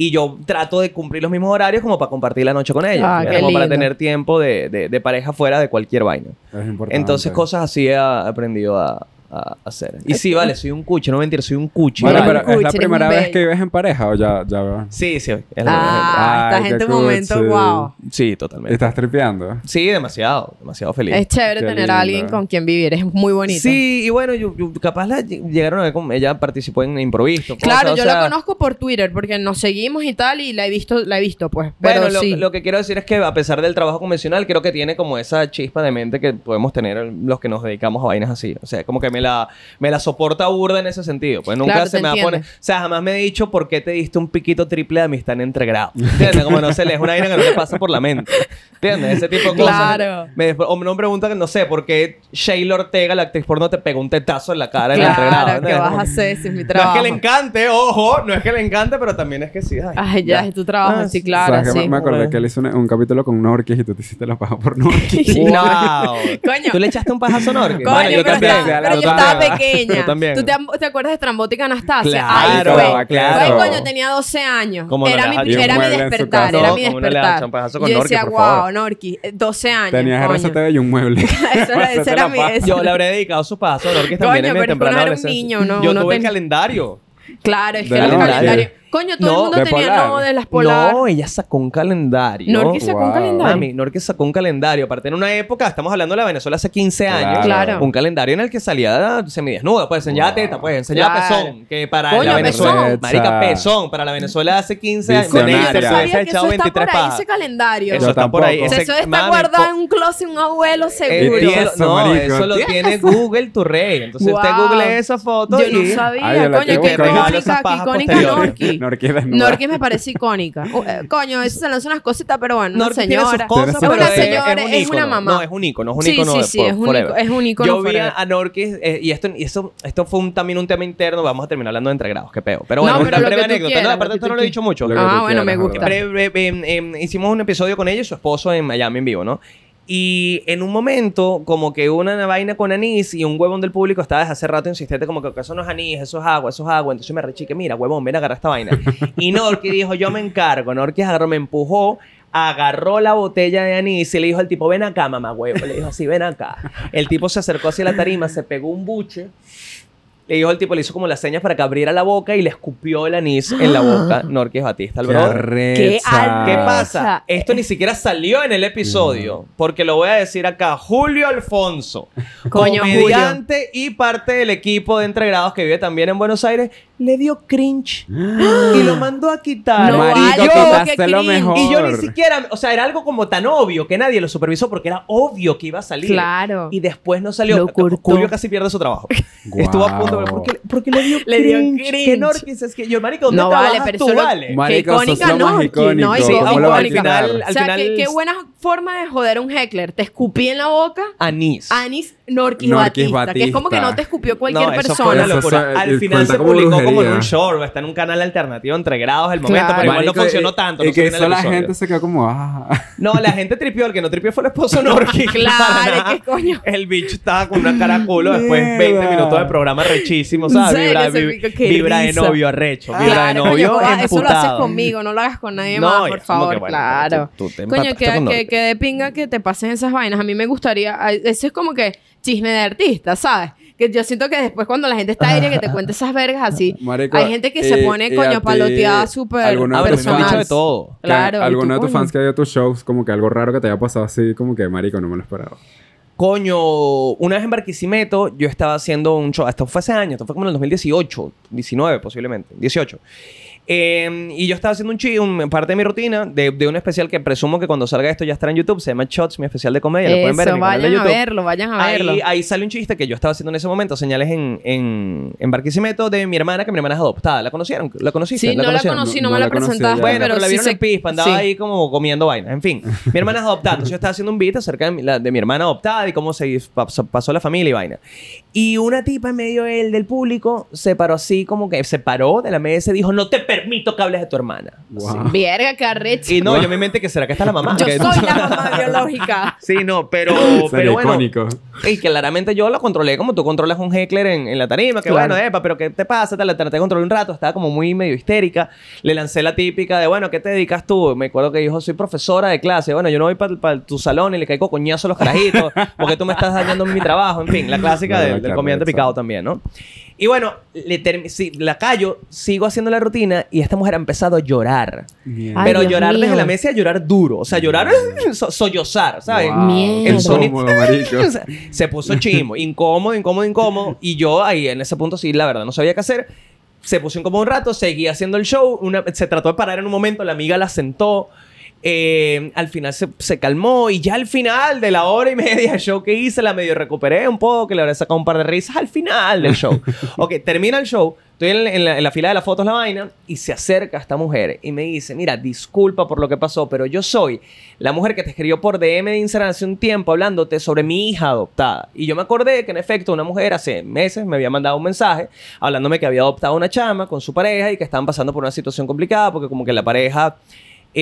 [SPEAKER 4] Y yo trato de cumplir los mismos horarios como para compartir la noche con ella.
[SPEAKER 6] Ah,
[SPEAKER 4] como para tener tiempo de, de- de pareja fuera de cualquier vaina.
[SPEAKER 7] Es importante.
[SPEAKER 4] Entonces, cosas así he aprendido a, a hacer. Y sí, vale, soy un cuchi, no mentir, soy un.
[SPEAKER 7] Bueno,
[SPEAKER 6] Eres
[SPEAKER 4] ¿vale?
[SPEAKER 7] pero ¿es la primera vez que vives en pareja o ya, ya?
[SPEAKER 4] Sí, sí. es la
[SPEAKER 6] Ah, estás en tu momento, wow.
[SPEAKER 4] Sí, totalmente.
[SPEAKER 7] ¿Estás tripeando?
[SPEAKER 4] Sí, demasiado, demasiado feliz.
[SPEAKER 6] Es chévere
[SPEAKER 7] Qué
[SPEAKER 6] tener a alguien con quien vivir, es muy bonito.
[SPEAKER 4] Sí, y bueno, yo, yo- capaz la llegaron a ver como ella participó en improviso.
[SPEAKER 6] Claro,
[SPEAKER 4] cosas, o
[SPEAKER 6] yo
[SPEAKER 4] sea,
[SPEAKER 6] la conozco por Twitter porque nos seguimos y tal y la he visto, la he visto pues. Pero
[SPEAKER 4] Bueno, lo, lo que quiero decir es que a pesar del trabajo convencional, creo que tiene como esa chispa de mente que podemos tener los que nos dedicamos a vainas así. O sea, como que me la, me la soporta burda en ese sentido. Pues nunca
[SPEAKER 6] Claro,
[SPEAKER 4] se me va a poner... O
[SPEAKER 6] entiendo.
[SPEAKER 4] sea, jamás me he dicho por qué te diste un piquito triple de amistad en entregrado. ¿Entiendes? Como no se le es una vaina que no te pasa por la mente. ¿Entiendes? Ese tipo de cosas.
[SPEAKER 6] Claro.
[SPEAKER 4] Me, o me pregunta que no sé por qué Shayla Ortega, la actriz porno, te pegó un tetazo en la cara en el entregrado.
[SPEAKER 6] Claro, ¿qué vas a hacer si es mi
[SPEAKER 4] No
[SPEAKER 6] trabajo?
[SPEAKER 4] es que le encante, ojo, no es que le encante, pero también es que sí. Ay,
[SPEAKER 6] Ay, ya, es tu trabajo,
[SPEAKER 4] Ah,
[SPEAKER 6] sí, claro,
[SPEAKER 7] ¿Sabes qué?
[SPEAKER 6] sí.
[SPEAKER 7] Me acordé
[SPEAKER 4] Bueno.
[SPEAKER 7] que él hizo un, un capítulo con Norquis y tú te hiciste la paja por Norquis. [laughs]
[SPEAKER 4] ¡Wow! [laughs]
[SPEAKER 6] Coño.
[SPEAKER 4] ¿Tú le echaste un pajazo a Norque?
[SPEAKER 6] Coño,
[SPEAKER 4] Bueno, yo
[SPEAKER 6] pero,
[SPEAKER 4] también.
[SPEAKER 7] la
[SPEAKER 6] pero yo estaba pequeña.
[SPEAKER 4] Yo [laughs] también.
[SPEAKER 6] ¿Tú te, te acuerdas de Trambótica Anastasia?
[SPEAKER 4] Claro,
[SPEAKER 6] Ahí fue.
[SPEAKER 4] claro.
[SPEAKER 6] Fue, coño, tenía 12 años.
[SPEAKER 4] ¿Cómo no
[SPEAKER 6] era
[SPEAKER 4] le
[SPEAKER 6] mi, era mi despertar, era
[SPEAKER 4] No,
[SPEAKER 6] mi
[SPEAKER 4] ¿cómo no
[SPEAKER 6] despertar. yo
[SPEAKER 4] Norqui,
[SPEAKER 6] decía, wow, Norqui, eh, 12 años.
[SPEAKER 7] Tenías. RCTV y un mueble. [laughs]
[SPEAKER 6] Eso era- ese [laughs] era mi...
[SPEAKER 4] Yo le habré dedicado su pajazo a Norque
[SPEAKER 6] Coño,
[SPEAKER 4] también en
[SPEAKER 6] pero
[SPEAKER 4] mi temprana
[SPEAKER 6] uno era un
[SPEAKER 4] adolescencia. Yo tuve el calendario.
[SPEAKER 6] Claro, es que el calendario... Coño, todo
[SPEAKER 4] No,
[SPEAKER 6] el mundo tenía
[SPEAKER 7] Polar.
[SPEAKER 6] no de las Polar.
[SPEAKER 4] No, ella sacó un calendario.
[SPEAKER 6] Norqui sacó un calendario.
[SPEAKER 4] Mami, Norque sacó un calendario. Aparte, en una época, estamos hablando de la Venezuela hace 15 años.
[SPEAKER 6] Claro.
[SPEAKER 4] Un calendario en el que salía semidesnuda. Pues enseñaba
[SPEAKER 7] Wow.
[SPEAKER 4] teta, pues enseñaba
[SPEAKER 6] Claro.
[SPEAKER 4] pezón. Que para
[SPEAKER 6] Coño,
[SPEAKER 4] la Venezuela.
[SPEAKER 6] pezón.
[SPEAKER 4] Marica, pezón. Para la Venezuela hace 15 años.
[SPEAKER 7] Visionaria.
[SPEAKER 6] sabía
[SPEAKER 4] se ha echado
[SPEAKER 6] eso está
[SPEAKER 4] 23
[SPEAKER 6] por ahí,
[SPEAKER 4] pajas.
[SPEAKER 6] ese calendario.
[SPEAKER 4] Eso
[SPEAKER 7] Yo
[SPEAKER 4] está por ahí.
[SPEAKER 7] tampoco.
[SPEAKER 6] O sea,
[SPEAKER 4] Ese-
[SPEAKER 6] eso está
[SPEAKER 4] mami,
[SPEAKER 6] guardado en un closet, un abuelo seguro.
[SPEAKER 4] eso, no,
[SPEAKER 7] marico.
[SPEAKER 4] eso lo
[SPEAKER 6] ¿Tienes
[SPEAKER 4] tiene? Google tu rey. Entonces usted google esa foto
[SPEAKER 6] Yo
[SPEAKER 4] y...
[SPEAKER 6] no sabía, coño, qué icónica,
[SPEAKER 4] esas
[SPEAKER 7] desnuda.
[SPEAKER 6] Norqui me parece icónica. Uh, coño, eso se lanza unas cositas, pero bueno, una
[SPEAKER 4] Norte tiene sus
[SPEAKER 6] señora.
[SPEAKER 4] cosas,
[SPEAKER 7] Es
[SPEAKER 4] pero
[SPEAKER 6] una
[SPEAKER 4] es,
[SPEAKER 6] señora,
[SPEAKER 4] es un
[SPEAKER 6] es una
[SPEAKER 4] ícono.
[SPEAKER 6] mamá.
[SPEAKER 4] No, es un ícono, es un
[SPEAKER 6] Sí,
[SPEAKER 4] ícono
[SPEAKER 6] sí,
[SPEAKER 4] de
[SPEAKER 6] sí,
[SPEAKER 4] por-
[SPEAKER 6] es un ico- es un ícono
[SPEAKER 4] Yo vi
[SPEAKER 6] forever.
[SPEAKER 4] a, a Norquis, eh, y esto, y eso, esto fue un- también un tema interno, vamos a terminar hablando de entregrados, qué peo. Pero
[SPEAKER 6] No,
[SPEAKER 4] bueno,
[SPEAKER 6] pero
[SPEAKER 4] una
[SPEAKER 6] lo
[SPEAKER 4] breve anécdota.
[SPEAKER 6] quieras,
[SPEAKER 4] no, aparte esto no lo he dicho mucho.
[SPEAKER 6] Ah, bueno, me gusta.
[SPEAKER 4] em, em, hicimos un episodio con ella y su esposo en Miami en vivo, ¿no? Y en un momento, como que una vaina con anís y un huevón del público estaba desde hace rato insistente, como que eso no es anís, eso es agua, eso es agua. Entonces me rechique, mira, huevón, ven a agarrar esta vaina. Y Norki dijo, yo me encargo. Norki agarró, me empujó, agarró la botella de anís y le dijo al tipo, ven acá, mamá huevo. Le dijo así, ven acá. El tipo se acercó hacia la tarima, se pegó un buche le dijo el tipo, le hizo como las señas para que abriera la boca y le escupió el anís en la [gasps] boca Norquis Batista, el
[SPEAKER 7] Qué
[SPEAKER 4] brother. ¿Qué
[SPEAKER 6] arrecha.
[SPEAKER 4] pasa? Esto ni siquiera salió en el episodio, porque lo voy a decir acá. Julio Alfonso, [laughs]
[SPEAKER 6] Coño,
[SPEAKER 4] comediante y parte del equipo de entregrados que vive también en Buenos Aires, le dio cringe [gasps] y lo mandó a quitar.
[SPEAKER 6] No,
[SPEAKER 7] Marico,
[SPEAKER 6] qué
[SPEAKER 7] lo mejor.
[SPEAKER 4] Y yo ni siquiera, o sea, era algo como tan obvio que nadie lo supervisó porque era obvio que iba a salir.
[SPEAKER 6] Claro.
[SPEAKER 4] Y después no salió. Julio casi pierde su trabajo. [laughs] Estuvo a punto, pero ¿por qué, por qué le dio
[SPEAKER 6] Le dio
[SPEAKER 4] cringe? Que Norquis es que yo, marico, ¿dónde
[SPEAKER 6] No vale,
[SPEAKER 4] trabajas
[SPEAKER 6] pero
[SPEAKER 4] tú,
[SPEAKER 6] eso lo-
[SPEAKER 4] vale?
[SPEAKER 7] Ma- Marico,
[SPEAKER 6] Qué icónica
[SPEAKER 7] icónico.
[SPEAKER 6] no,
[SPEAKER 4] Sí,
[SPEAKER 6] icónica.
[SPEAKER 4] al final,
[SPEAKER 6] O
[SPEAKER 4] al
[SPEAKER 6] sea,
[SPEAKER 4] final
[SPEAKER 6] qué, qué buena forma de joder a un heckler. Te escupí en la boca
[SPEAKER 4] Anís.
[SPEAKER 6] Anis Norquis,
[SPEAKER 7] Norquis
[SPEAKER 6] Batista, que es como que no te escupió cualquier
[SPEAKER 4] no, eso
[SPEAKER 6] persona.
[SPEAKER 4] fue una
[SPEAKER 7] Eso
[SPEAKER 4] locura.
[SPEAKER 7] es-
[SPEAKER 4] Al final se
[SPEAKER 7] como
[SPEAKER 4] publicó como en un show, está en un canal alternativo entre grados el momento,
[SPEAKER 6] Claro.
[SPEAKER 4] pero igual no
[SPEAKER 7] Marico,
[SPEAKER 4] funcionó
[SPEAKER 7] y-
[SPEAKER 4] tanto.
[SPEAKER 7] Y
[SPEAKER 4] no
[SPEAKER 7] que hizo la gente se quedó como, ah.
[SPEAKER 4] No, la gente tripió, el que no tripió fue el esposo [laughs] Norquis. [laughs]
[SPEAKER 6] Claro. ¿qué coño?
[SPEAKER 4] El bicho estaba con una cara culo después
[SPEAKER 7] Mierda.
[SPEAKER 4] 20 minutos de programa rechísimo,
[SPEAKER 6] ¿En
[SPEAKER 4] ¿sabes? Vibra, de novio arrecho, vibra de novio
[SPEAKER 6] coño, ah, eso lo haces conmigo, no lo hagas con nadie
[SPEAKER 4] No,
[SPEAKER 6] más, por favor,
[SPEAKER 4] que, bueno,
[SPEAKER 6] claro.
[SPEAKER 4] tú- tú te
[SPEAKER 6] Coño, que, que, de pinga que te pasen esas vainas. A mí me gustaría, eso es como que chisme de artista, ¿sabes? Que yo siento que después cuando la gente está aérea que te cuente esas vergas así, [laughs]
[SPEAKER 7] Marico,
[SPEAKER 6] hay gente que se
[SPEAKER 7] y-
[SPEAKER 6] pone
[SPEAKER 7] y
[SPEAKER 6] coño paloteada súper personal.
[SPEAKER 4] dicho de todo.
[SPEAKER 6] Claro. ¿y
[SPEAKER 7] Alguno de tus fans que ha ido a tus shows, como que algo raro que te haya pasado así, como que, marico, no me lo esperaba.
[SPEAKER 4] Coño, una vez en Barquisimeto, yo estaba haciendo un show. Esto fue hace años, esto fue como en el 2018, 19 posiblemente, 18. Eh, y yo estaba haciendo un chi, un, parte de mi rutina de, de un especial que presumo que cuando salga esto ya estará en YouTube. Se llama Shots, mi especial de comedia. lo pueden ver en
[SPEAKER 6] Eso,
[SPEAKER 4] mi canal de
[SPEAKER 6] vayan a
[SPEAKER 4] YouTube.
[SPEAKER 6] verlo, vayan a verlo.
[SPEAKER 4] Ahí, ahí sale un chiste que yo estaba haciendo en ese momento, señales en, en, en Barquisimeto de mi hermana, que mi hermana es adoptada. ¿La conocieron? ¿La conociste?
[SPEAKER 6] Sí, no la
[SPEAKER 4] conocieron?
[SPEAKER 6] conocí,
[SPEAKER 7] No-
[SPEAKER 6] no,
[SPEAKER 7] no
[SPEAKER 6] me la
[SPEAKER 7] la
[SPEAKER 6] presentaste.
[SPEAKER 4] Bueno,
[SPEAKER 6] pero,
[SPEAKER 4] pero, la
[SPEAKER 6] sí
[SPEAKER 4] vieron
[SPEAKER 6] sé-
[SPEAKER 4] en Pispa, andaba
[SPEAKER 6] sí.
[SPEAKER 4] ahí como comiendo vainas. En fin, mi hermana es adoptada. Entonces yo estaba haciendo un beat acerca de mi, la- de mi hermana adoptada y cómo se pasó, pasó la familia y vaina. Y una tipa en medio del, del público se paró así como que se paró de la mesa y dijo, no te permito que hables de tu hermana.
[SPEAKER 7] Wow.
[SPEAKER 6] Verga, qué arrecho.
[SPEAKER 4] Y no, yo me mente que será que está la mamá.
[SPEAKER 6] Yo soy [laughs] la mamá biológica.
[SPEAKER 4] Sí, no, pero, pero bueno.
[SPEAKER 7] icónico.
[SPEAKER 4] Y claramente yo lo controlé como tú controlas un heckler en, en la tarima. Que
[SPEAKER 6] Claro.
[SPEAKER 4] bueno, epa, pero ¿qué te pasa? Te la traté de controlar un rato. Estaba como muy medio histérica. Le lancé la típica de, bueno, ¿qué te dedicas tú? Me acuerdo que dijo, soy profesora de clase. Bueno, yo no voy para tu salón y le caigo coñazo a los carajitos. porque tú me estás dañando mi trabajo. En fin, la clásica [laughs]
[SPEAKER 7] Verdad, qué
[SPEAKER 4] comediante picado también, ¿no? Y bueno, le sí, la callo, sigo haciendo la rutina y esta mujer ha empezado a llorar.
[SPEAKER 7] Mierda.
[SPEAKER 6] Ay,
[SPEAKER 4] pero
[SPEAKER 6] Dios
[SPEAKER 4] llorar
[SPEAKER 6] mío.
[SPEAKER 4] desde la mesa, llorar duro. O sea, llorar, so- sollozar, ¿sabes?
[SPEAKER 7] Wow.
[SPEAKER 4] El sonido [laughs] se puso chimo, incómodo, incómodo, incómodo. Y yo ahí en ese punto sí, la verdad, no sabía qué hacer. Se puso incómodo un rato, seguía haciendo el show. Una, se trató de parar en un momento, la amiga la sentó. Eh, al final se, se calmó y ya al final de la hora y media de show que hice la medio recuperé un poco, que le habré sacado un par de risas al final del show. [laughs] ok, termina el show, estoy en, en la, en la fila de las fotos, la vaina, y se acerca esta mujer y me dice, mira, disculpa por lo que pasó, pero yo soy la mujer que te escribió por DM de Instagram hace un tiempo hablándote sobre mi hija adoptada. Y yo me acordé que en efecto una mujer hace meses me había mandado un mensaje hablándome que había adoptado una chama con su pareja y que estaban pasando por una situación complicada porque como que la pareja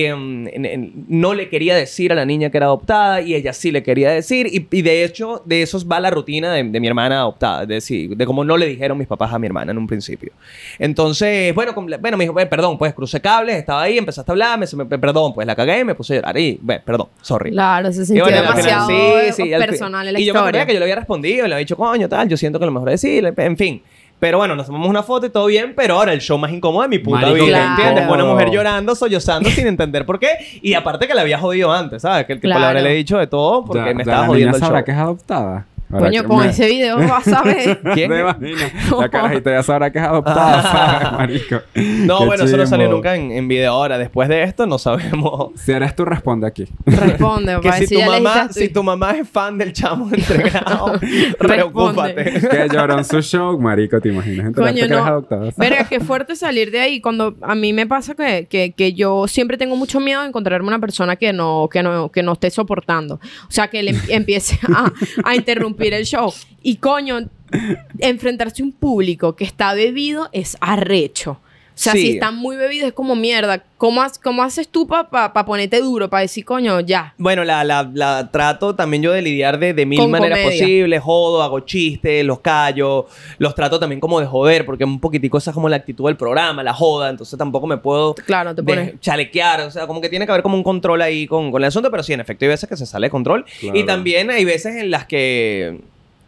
[SPEAKER 4] em, no le quería decir a la niña que era adoptada y ella sí le quería decir y, y de hecho de eso va la rutina de, de mi hermana adoptada, de, decir, de cómo no le dijeron mis papás a mi hermana en un principio. Entonces, bueno, com- bueno me dijo, "Bueno, perdón, pues crucé cables, estaba ahí, empezaste a hablar, me, me- perdón, pues la cagué, me puse a llorar y, bueno, perdón, sorry.
[SPEAKER 6] Claro, se sintió
[SPEAKER 4] bueno, final,
[SPEAKER 6] demasiado
[SPEAKER 4] sí, sí, al fin-
[SPEAKER 6] personal en la
[SPEAKER 4] y yo me que yo le había respondido, le había dicho, coño, tal, yo siento que lo mejor es decirle, en fin. Pero bueno, nos tomamos una foto y todo bien, pero ahora el show más incómodo de mi puta
[SPEAKER 7] Marico,
[SPEAKER 4] vida,
[SPEAKER 6] claro.
[SPEAKER 4] ¿entiendes? Fue una mujer llorando, sollozando sin entender por qué. Y aparte que la había jodido antes, ¿sabes? Que el tipo le
[SPEAKER 6] Claro.
[SPEAKER 4] habría dicho de todo porque
[SPEAKER 7] Ya-
[SPEAKER 4] me estaba
[SPEAKER 7] la
[SPEAKER 4] jodiendo
[SPEAKER 7] niña
[SPEAKER 4] el show.
[SPEAKER 7] sabrá que es adoptada. Ahora
[SPEAKER 6] Coño,
[SPEAKER 7] que
[SPEAKER 6] con
[SPEAKER 7] me-
[SPEAKER 6] ese video [laughs] vas a ver.
[SPEAKER 4] ¿Quién?
[SPEAKER 7] ¿Te imaginas? La carajita ya sabrá que es adoptada, ¿sabes, marico?
[SPEAKER 4] No,
[SPEAKER 7] Qué
[SPEAKER 4] bueno, eso no salió nunca en, en video ahora. Después de esto no sabemos.
[SPEAKER 7] Si eres tú, responde aquí.
[SPEAKER 6] Responde, [laughs]
[SPEAKER 4] Que si tu, mamá, si
[SPEAKER 6] tu-
[SPEAKER 4] mamá es fan del chamo [laughs] entregado, preocúpate.
[SPEAKER 7] que lloró en su show, marico, ¿te imaginas? Enterarte
[SPEAKER 6] Coño,
[SPEAKER 7] que eres
[SPEAKER 6] no.
[SPEAKER 7] adoptada.
[SPEAKER 6] Verga, qué fuerte salir de ahí. Cuando a mí me pasa que, que, que yo siempre tengo mucho miedo de encontrarme una persona que no, que no, que no esté soportando. O sea, que le em- empiece a, a interrumpir el show. Y coño, enfrentarse a un público que está bebido es arrecho. O sea,
[SPEAKER 4] Sí.
[SPEAKER 6] si están muy bebidos es como mierda. ¿Cómo, cómo haces tú para pa, ponerte duro? Para decir, coño, ya.
[SPEAKER 4] Bueno, la, la, la trato también yo de lidiar de, de mil
[SPEAKER 6] Con
[SPEAKER 4] maneras
[SPEAKER 6] comedia.
[SPEAKER 4] posibles. Jodo, hago chistes, los callo. Los trato también como de joder, porque un poquitico esa es como la actitud del programa, la joda. Entonces tampoco me puedo
[SPEAKER 6] Claro, te pones.
[SPEAKER 4] chalequear. O sea, como que tiene que haber como un control ahí con, con el asunto. Pero sí, en efecto, hay veces que se sale de control.
[SPEAKER 7] Claro.
[SPEAKER 4] Y también hay veces en las que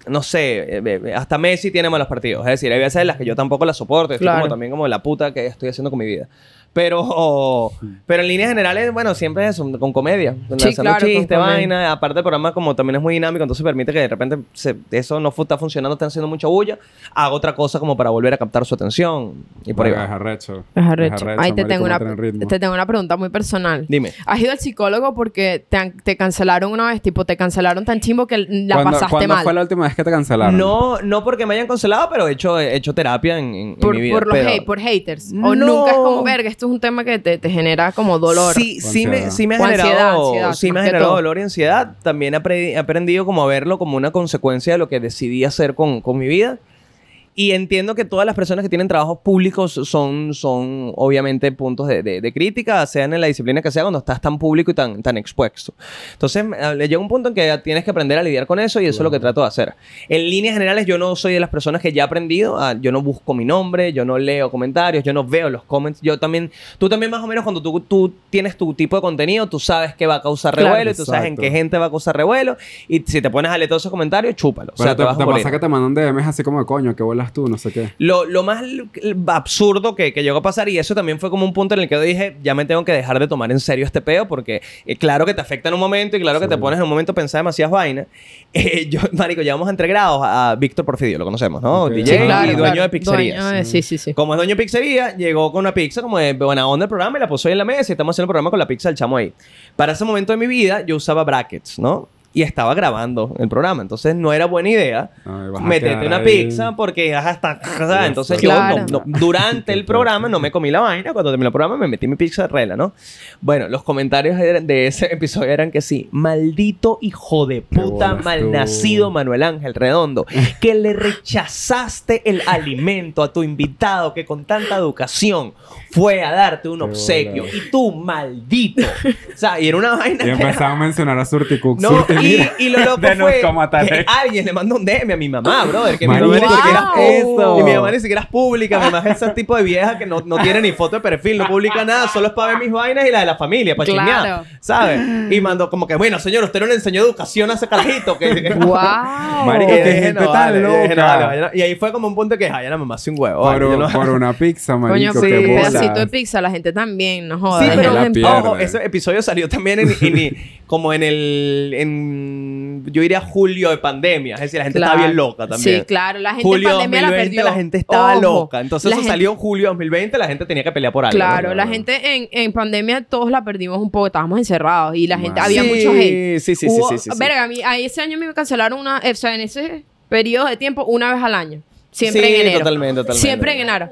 [SPEAKER 4] no sé, eh, eh, hasta Messi tiene malos partidos. Es decir, hay veces en las que yo tampoco la soporto. Estoy
[SPEAKER 6] Claro.
[SPEAKER 4] como también como la puta que estoy haciendo con mi vida. Pero, pero en líneas generales, bueno, siempre es eso, con comedia.
[SPEAKER 6] Sí,
[SPEAKER 4] haciendo
[SPEAKER 6] claro, con
[SPEAKER 4] chiste,
[SPEAKER 6] comedia.
[SPEAKER 4] vaina. Aparte el programa como también es muy dinámico, entonces permite que de repente se- eso no está funcionando, está haciendo mucha bulla. Hago otra cosa como para volver a captar su atención. Y por ahí va.
[SPEAKER 7] Es arrecho.
[SPEAKER 6] Es arrecho.
[SPEAKER 7] Es
[SPEAKER 6] Ahí te
[SPEAKER 7] marico,
[SPEAKER 6] tengo, una, te tengo una pregunta muy personal.
[SPEAKER 4] Dime.
[SPEAKER 6] ¿Has ido al psicólogo porque te, han- te cancelaron una vez? Tipo, te cancelaron tan chimbo que la
[SPEAKER 7] ¿Cuándo-
[SPEAKER 6] pasaste
[SPEAKER 7] ¿Cuándo
[SPEAKER 6] mal.
[SPEAKER 7] fue la última vez que te cancelaron?
[SPEAKER 4] No, no porque me hayan cancelado, pero he hecho, he hecho terapia en, en- en
[SPEAKER 6] por,
[SPEAKER 4] mi vida.
[SPEAKER 6] por los
[SPEAKER 4] pero-
[SPEAKER 6] hate, por haters. O
[SPEAKER 4] No.
[SPEAKER 6] nunca es como, verga, esto es un tema que te, te genera como dolor.
[SPEAKER 4] Sí, sí me, sí me ha
[SPEAKER 6] O ansiedad,
[SPEAKER 4] generado,
[SPEAKER 6] ansiedad,
[SPEAKER 4] sí me ha generado dolor y ansiedad. También he aprendido como a verlo como una consecuencia de lo que decidí hacer con, con mi vida. Y entiendo que todas las personas que tienen trabajos públicos son, son obviamente puntos de, de- de crítica, sean en la disciplina que sea, cuando estás tan público y tan, tan expuesto. Entonces, le llega un punto en que tienes que aprender a lidiar con eso y eso es lo que trato de hacer. En líneas generales, yo no soy de las personas que ya he aprendido, a- yo no busco mi nombre, yo no leo comentarios, yo no veo los comments. Yo también, tú también más o menos cuando tú, tú tienes tu tipo de contenido, tú sabes que va a causar
[SPEAKER 6] Claro.
[SPEAKER 4] revuelo y tú sabes en qué gente va a causar revuelo y si te pones a leer todos esos comentarios, chúpalo. O
[SPEAKER 7] Pero
[SPEAKER 4] sea,
[SPEAKER 7] te,
[SPEAKER 4] te, vas
[SPEAKER 7] te pasa que te mandan DMs así como de coño, que tú, no sé qué.
[SPEAKER 4] Lo, lo más absurdo que, que llegó a pasar, y eso también fue como un punto en el que dije, ya me tengo que dejar de tomar en serio este peo, porque eh, claro que te afecta en un momento y claro que
[SPEAKER 7] Sí.
[SPEAKER 4] te pones en un momento a pensar demasiadas vainas. [laughs] Eh, yo, Marico, llevamos entre grados a Víctor Porfidio, lo conocemos, ¿no?
[SPEAKER 7] Ok.
[SPEAKER 4] DJ
[SPEAKER 7] Sí, claro,
[SPEAKER 4] y dueño
[SPEAKER 6] claro.
[SPEAKER 4] de pizzerías.
[SPEAKER 6] Dueño de- sí, sí, sí.
[SPEAKER 4] Como es dueño de pizzería, llegó con una pizza como de buena onda el programa y la puso ahí en la mesa y estamos haciendo el programa con la pizza del chamo ahí. Para ese momento de mi vida, yo usaba brackets, ¿no? Y estaba grabando el programa. Entonces no era buena idea
[SPEAKER 7] Ay, vas a
[SPEAKER 4] meterte una
[SPEAKER 7] ahí.
[SPEAKER 4] pizza porque hasta entonces
[SPEAKER 6] Claro.
[SPEAKER 4] yo no- no- durante [laughs] el programa no me comí la vaina cuando terminó el programa me metí mi pizza de rela no bueno los comentarios de ese [laughs] episodio eran que sí maldito hijo de puta malnacido
[SPEAKER 7] tú.
[SPEAKER 4] Manuel Ángel Redondo que le rechazaste el alimento a tu invitado que con tanta educación fue a darte un
[SPEAKER 7] Qué
[SPEAKER 4] obsequio y tú maldito o sea y era una vaina
[SPEAKER 7] Y
[SPEAKER 4] que era-
[SPEAKER 7] empezaban a mencionar a Surticook.
[SPEAKER 4] no, y, y lo loco fue que alguien le mandó un DM a mi mamá, brother. Que mi mamá ni siquiera
[SPEAKER 6] wow.
[SPEAKER 7] eso.
[SPEAKER 4] Y mi mamá ni siquiera es pública. Mi mamá es ese tipo de vieja que no, no tiene ni foto de perfil, no publica nada, solo es para ver mis vainas y la de la familia, para
[SPEAKER 6] Claro.
[SPEAKER 4] chismear, ¿sabes? Y mandó como que, bueno, señor, usted no le enseñó educación a ese carajito. Que,
[SPEAKER 6] ¡Wow!
[SPEAKER 7] Marico, qué gente
[SPEAKER 4] no,
[SPEAKER 7] tan
[SPEAKER 4] vale, dije, no,
[SPEAKER 7] loca.
[SPEAKER 4] Y ahí fue como un punto que, ay, ya la mamá hace un huevo.
[SPEAKER 7] Por,
[SPEAKER 4] vale, yo no-
[SPEAKER 7] por [laughs] una pizza,
[SPEAKER 6] Coño,
[SPEAKER 7] marico,
[SPEAKER 6] un
[SPEAKER 7] bolas.
[SPEAKER 6] pedacito de pizza, la gente también, no jodas.
[SPEAKER 4] Sí,
[SPEAKER 6] es
[SPEAKER 4] pero ojo, ese episodio salió también en, en- [laughs] como en el, en, yo diría julio de pandemia. Es decir, la gente
[SPEAKER 6] Claro.
[SPEAKER 4] estaba bien loca también.
[SPEAKER 6] Sí, claro, la gente
[SPEAKER 4] julio
[SPEAKER 6] en pandemia
[SPEAKER 4] 2020
[SPEAKER 6] la perdió.
[SPEAKER 4] la gente estaba
[SPEAKER 6] Ojo,
[SPEAKER 4] loca. Entonces eso
[SPEAKER 6] gente-
[SPEAKER 4] salió en julio 2020, la gente tenía que pelear por algo.
[SPEAKER 6] Claro,
[SPEAKER 4] ¿no?
[SPEAKER 6] la gente en, en pandemia todos la perdimos un poco, estábamos encerrados y la gente, había
[SPEAKER 4] Sí,
[SPEAKER 6] mucho hate.
[SPEAKER 4] sí, sí, sí,
[SPEAKER 6] Hubo-
[SPEAKER 4] sí, sí, sí.
[SPEAKER 6] Verga, a mí, a ese año me cancelaron una, o sea, en ese periodo de tiempo, una vez al año. Siempre
[SPEAKER 4] Sí,
[SPEAKER 6] en enero.
[SPEAKER 4] totalmente, totalmente.
[SPEAKER 6] Siempre en enero.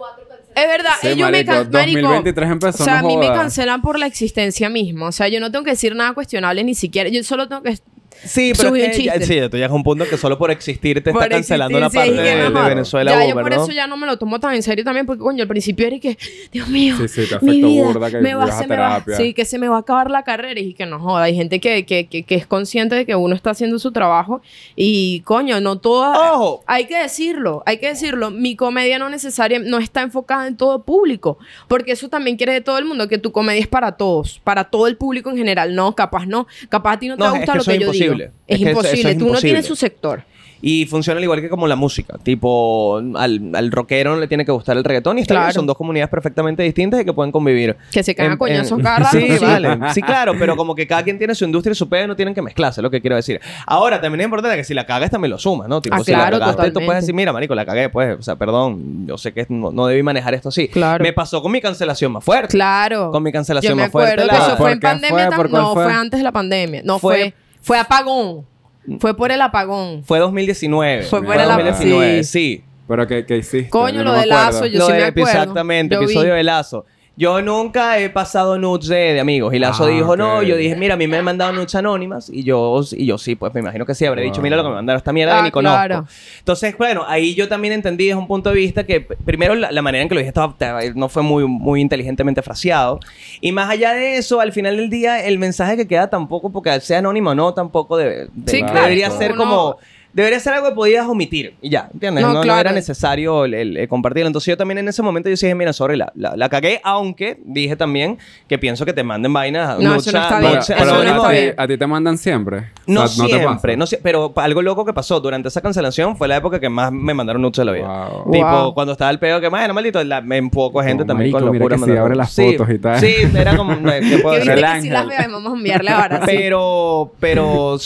[SPEAKER 6] Es verdad,
[SPEAKER 7] Sí,
[SPEAKER 6] ellos me
[SPEAKER 7] marico,
[SPEAKER 6] can- marico,
[SPEAKER 7] 2023 empezó,
[SPEAKER 6] O sea,
[SPEAKER 7] no
[SPEAKER 6] a mí me cancelan por la existencia misma. O sea, yo no tengo que decir nada cuestionable ni siquiera. Yo solo tengo que.
[SPEAKER 4] Sí, pero
[SPEAKER 6] Subí
[SPEAKER 4] es
[SPEAKER 6] un
[SPEAKER 4] que ya, sí, tú llegas a un punto que solo por existir te
[SPEAKER 6] por
[SPEAKER 4] está cancelando una parte
[SPEAKER 6] sí,
[SPEAKER 4] de. Venezuela
[SPEAKER 6] Ya, yo por
[SPEAKER 4] ¿no?
[SPEAKER 6] eso ya no me lo tomo tan en serio también, porque coño, al principio era y que, Dios mío,
[SPEAKER 7] Sí, sí, te
[SPEAKER 6] mi vida,
[SPEAKER 7] burda que
[SPEAKER 6] me va,
[SPEAKER 7] ibas a
[SPEAKER 6] se me va, sí, que se me va a acabar la carrera y que no joda. Hay gente que, que, que, que es consciente de que uno está haciendo su trabajo y coño, no toda.
[SPEAKER 4] Ojo.
[SPEAKER 6] Hay que decirlo, hay que decirlo. Mi comedia no necesariamente no está enfocada en todo público, porque eso también quiere de todo el mundo que tu comedia es para todos, para todo el público en general. No, capaz no, capaz a ti no te
[SPEAKER 4] No,
[SPEAKER 6] va a
[SPEAKER 4] es
[SPEAKER 6] gustar
[SPEAKER 4] que
[SPEAKER 6] lo que
[SPEAKER 4] es
[SPEAKER 6] yo
[SPEAKER 4] imposible.
[SPEAKER 6] digo.
[SPEAKER 4] Es
[SPEAKER 6] Es,
[SPEAKER 4] que eso- eso
[SPEAKER 6] imposible.
[SPEAKER 4] es
[SPEAKER 6] Tú no
[SPEAKER 4] imposible.
[SPEAKER 6] tienes su sector.
[SPEAKER 4] Y funciona al igual que como la música. Tipo, al, al rockero no le tiene que gustar el reggaetón y está bien,
[SPEAKER 6] Claro.
[SPEAKER 4] son dos comunidades perfectamente distintas y que pueden convivir.
[SPEAKER 6] Que se cagan a coñazos
[SPEAKER 4] en-
[SPEAKER 6] cada.
[SPEAKER 4] Sí, vale. Sí, claro, pero como que cada quien tiene su industria y su pedo, no tienen que mezclarse, es lo que quiero decir. Ahora, también es importante que si la cagas también lo sumas, ¿no? Tipo,
[SPEAKER 6] Ah,
[SPEAKER 4] si la
[SPEAKER 6] claro,
[SPEAKER 4] cagaste, tú puedes decir, mira, marico, la cagué, pues, o sea, perdón, yo sé que no, no debí manejar esto así.
[SPEAKER 6] Claro.
[SPEAKER 4] Me pasó con mi cancelación más fuerte.
[SPEAKER 6] Claro.
[SPEAKER 4] Con mi cancelación
[SPEAKER 6] Yo me
[SPEAKER 4] más fuerte, la-
[SPEAKER 6] que eso
[SPEAKER 7] ¿Por
[SPEAKER 6] fue en pandemia.
[SPEAKER 7] fue?
[SPEAKER 6] tam-
[SPEAKER 7] ¿Por cuál
[SPEAKER 6] no,
[SPEAKER 7] fue?
[SPEAKER 6] fue? antes de la pandemia. No,
[SPEAKER 4] Fue-
[SPEAKER 6] fue, fue apagón. Fue por el apagón.
[SPEAKER 4] Fue 2019.
[SPEAKER 6] Fue
[SPEAKER 7] por el-
[SPEAKER 4] 2019,
[SPEAKER 6] sí.
[SPEAKER 4] sí.
[SPEAKER 7] Pero ¿qué, qué hiciste?
[SPEAKER 6] Coño,
[SPEAKER 7] Yo
[SPEAKER 6] lo
[SPEAKER 7] no me
[SPEAKER 6] de
[SPEAKER 7] acuerdo.
[SPEAKER 6] Lazo, yo
[SPEAKER 4] Lo
[SPEAKER 6] sí me
[SPEAKER 4] de-
[SPEAKER 6] acuerdo.
[SPEAKER 4] Exactamente,
[SPEAKER 6] Yo vi.
[SPEAKER 4] episodio de Lazo. Yo nunca he pasado nudes de, de amigos. Y Lazo
[SPEAKER 7] Ah,
[SPEAKER 4] dijo, no.
[SPEAKER 7] ok.
[SPEAKER 4] Yo dije, mira, a mí me han mandado nudes anónimas. Y yo, y yo sí, pues me imagino que sí. Habré dicho, mira lo que me mandaron esta mierda
[SPEAKER 6] Ah,
[SPEAKER 4] que ni conozco.
[SPEAKER 6] claro.
[SPEAKER 4] Entonces, bueno, ahí yo también entendí desde un punto de vista que, p- primero, la, la manera en que lo dije estaba, estaba- no fue muy, muy inteligentemente fraseado. Y más allá de eso, al final del día, el mensaje que queda tampoco, porque sea anónimo o no, tampoco debe, de-
[SPEAKER 6] Sí,
[SPEAKER 7] claro.
[SPEAKER 4] debería ser como debería ser algo que podías omitir y ya, ¿entiendes?
[SPEAKER 6] No,
[SPEAKER 4] No, no
[SPEAKER 6] claro.
[SPEAKER 4] era necesario el, el- el compartirlo. Entonces yo también en ese momento yo dije, mira, sorry, la, la, la cagué, aunque dije también que pienso que te manden vainas.
[SPEAKER 6] No, eso no está bien.
[SPEAKER 7] Pero,
[SPEAKER 6] Eso
[SPEAKER 7] pero
[SPEAKER 6] no
[SPEAKER 7] a, ti,
[SPEAKER 6] bien.
[SPEAKER 7] a ti te mandan siempre.
[SPEAKER 4] No,
[SPEAKER 7] O sea, te
[SPEAKER 4] siempre, no sie- pero algo loco que pasó durante esa cancelación fue la época que más me mandaron nudes de la vida.
[SPEAKER 7] Wow.
[SPEAKER 4] Tipo,
[SPEAKER 6] Wow.
[SPEAKER 4] cuando estaba el pedo que, bueno, maldito, la, me poco gente
[SPEAKER 7] No,
[SPEAKER 4] también
[SPEAKER 7] marico,
[SPEAKER 4] con
[SPEAKER 7] mira
[SPEAKER 4] locura.
[SPEAKER 7] que sí, abre las
[SPEAKER 4] Sí,
[SPEAKER 7] fotos y tal.
[SPEAKER 4] Sí, era como, ¿qué [laughs] puedo
[SPEAKER 7] el
[SPEAKER 6] que sí las veo vamos a enviarle ahora.
[SPEAKER 4] Pero, pero,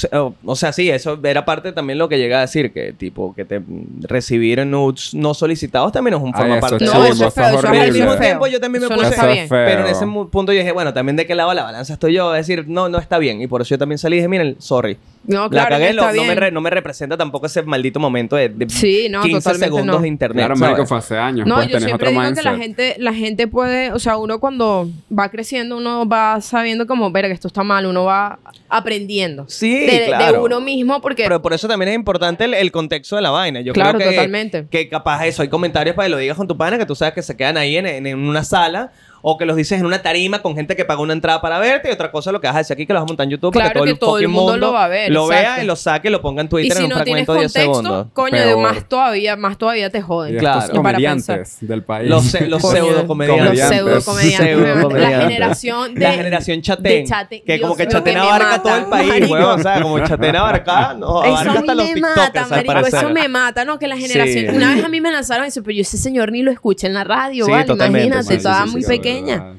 [SPEAKER 4] o sea, sí, eso era parte también lo que llega a decir, que tipo, que te recibir nudes no solicitados también es un
[SPEAKER 7] Ay,
[SPEAKER 4] forma
[SPEAKER 7] eso
[SPEAKER 4] parte de
[SPEAKER 6] No, eso es feo, eso es
[SPEAKER 4] Pero al mismo tiempo yo también me
[SPEAKER 6] Eso no
[SPEAKER 4] puse...
[SPEAKER 6] está bien.
[SPEAKER 7] Feo.
[SPEAKER 4] Pero en ese punto yo dije, bueno, también de qué lado de la balanza estoy yo. Es decir, no, no está bien. Y por eso yo también salí y dije, miren, sorry.
[SPEAKER 6] No,
[SPEAKER 4] la
[SPEAKER 6] claro
[SPEAKER 4] cagué,
[SPEAKER 6] que
[SPEAKER 4] lo-
[SPEAKER 6] está
[SPEAKER 4] no, me re- no me representa tampoco ese maldito momento de, de
[SPEAKER 6] Sí, no,
[SPEAKER 4] 15
[SPEAKER 6] totalmente
[SPEAKER 4] segundos
[SPEAKER 6] no.
[SPEAKER 4] de internet.
[SPEAKER 7] Claro, fue hace años.
[SPEAKER 6] No,
[SPEAKER 7] pues
[SPEAKER 6] yo siempre
[SPEAKER 7] otro
[SPEAKER 6] digo que la gente, la gente puede, o sea, uno cuando va creciendo, uno va sabiendo como, ver que esto está mal, uno va aprendiendo.
[SPEAKER 4] Sí,
[SPEAKER 6] de, de
[SPEAKER 4] claro.
[SPEAKER 6] uno mismo, porque
[SPEAKER 4] Pero por eso también es importante el, el contexto de la vaina. Yo
[SPEAKER 6] Claro,
[SPEAKER 4] creo que,
[SPEAKER 6] totalmente.
[SPEAKER 4] que capaz eso, hay comentarios para que lo digas con tu pana, que tú sabes que se quedan ahí en- en una sala, o que los dices en una tarima con gente que paga una entrada para verte, y otra cosa lo que vas a decir aquí que lo vas a montar en YouTube para
[SPEAKER 6] Claro
[SPEAKER 4] que todo
[SPEAKER 6] que todo el mundo lo va a ver,
[SPEAKER 4] Lo
[SPEAKER 6] exacto.
[SPEAKER 4] vea y lo saque, lo ponga en
[SPEAKER 6] y
[SPEAKER 4] Twitter
[SPEAKER 6] si
[SPEAKER 4] en un
[SPEAKER 6] no tienes
[SPEAKER 4] fragmento de 10
[SPEAKER 6] contexto,
[SPEAKER 4] segundos.
[SPEAKER 6] coño, de
[SPEAKER 7] Peor.
[SPEAKER 6] más todavía, más todavía te
[SPEAKER 7] Y
[SPEAKER 6] joden.
[SPEAKER 4] Claro.
[SPEAKER 7] estos
[SPEAKER 6] Y para
[SPEAKER 7] comediantes del país.
[SPEAKER 4] Los, los pseudo
[SPEAKER 6] Los
[SPEAKER 4] comediantes.
[SPEAKER 7] Comediantes.
[SPEAKER 6] pseudo comediantes. La generación de...
[SPEAKER 4] la generación chatén, que como
[SPEAKER 6] Dios
[SPEAKER 4] que Chatén
[SPEAKER 6] que me
[SPEAKER 4] abarca todo el país, weón, o sea, como Chatén [laughs] abarca, no, abarca hasta los
[SPEAKER 6] me
[SPEAKER 4] TikTokers, al parecer.
[SPEAKER 6] Eso me mata, ¿no? Que la generación... Una vez a mí me lanzaron eso, pero yo ese señor ni lo escuché en la radio, ¿vale? Imagínate, estaba muy
[SPEAKER 4] sí,
[SPEAKER 6] pequeña.
[SPEAKER 7] verdad.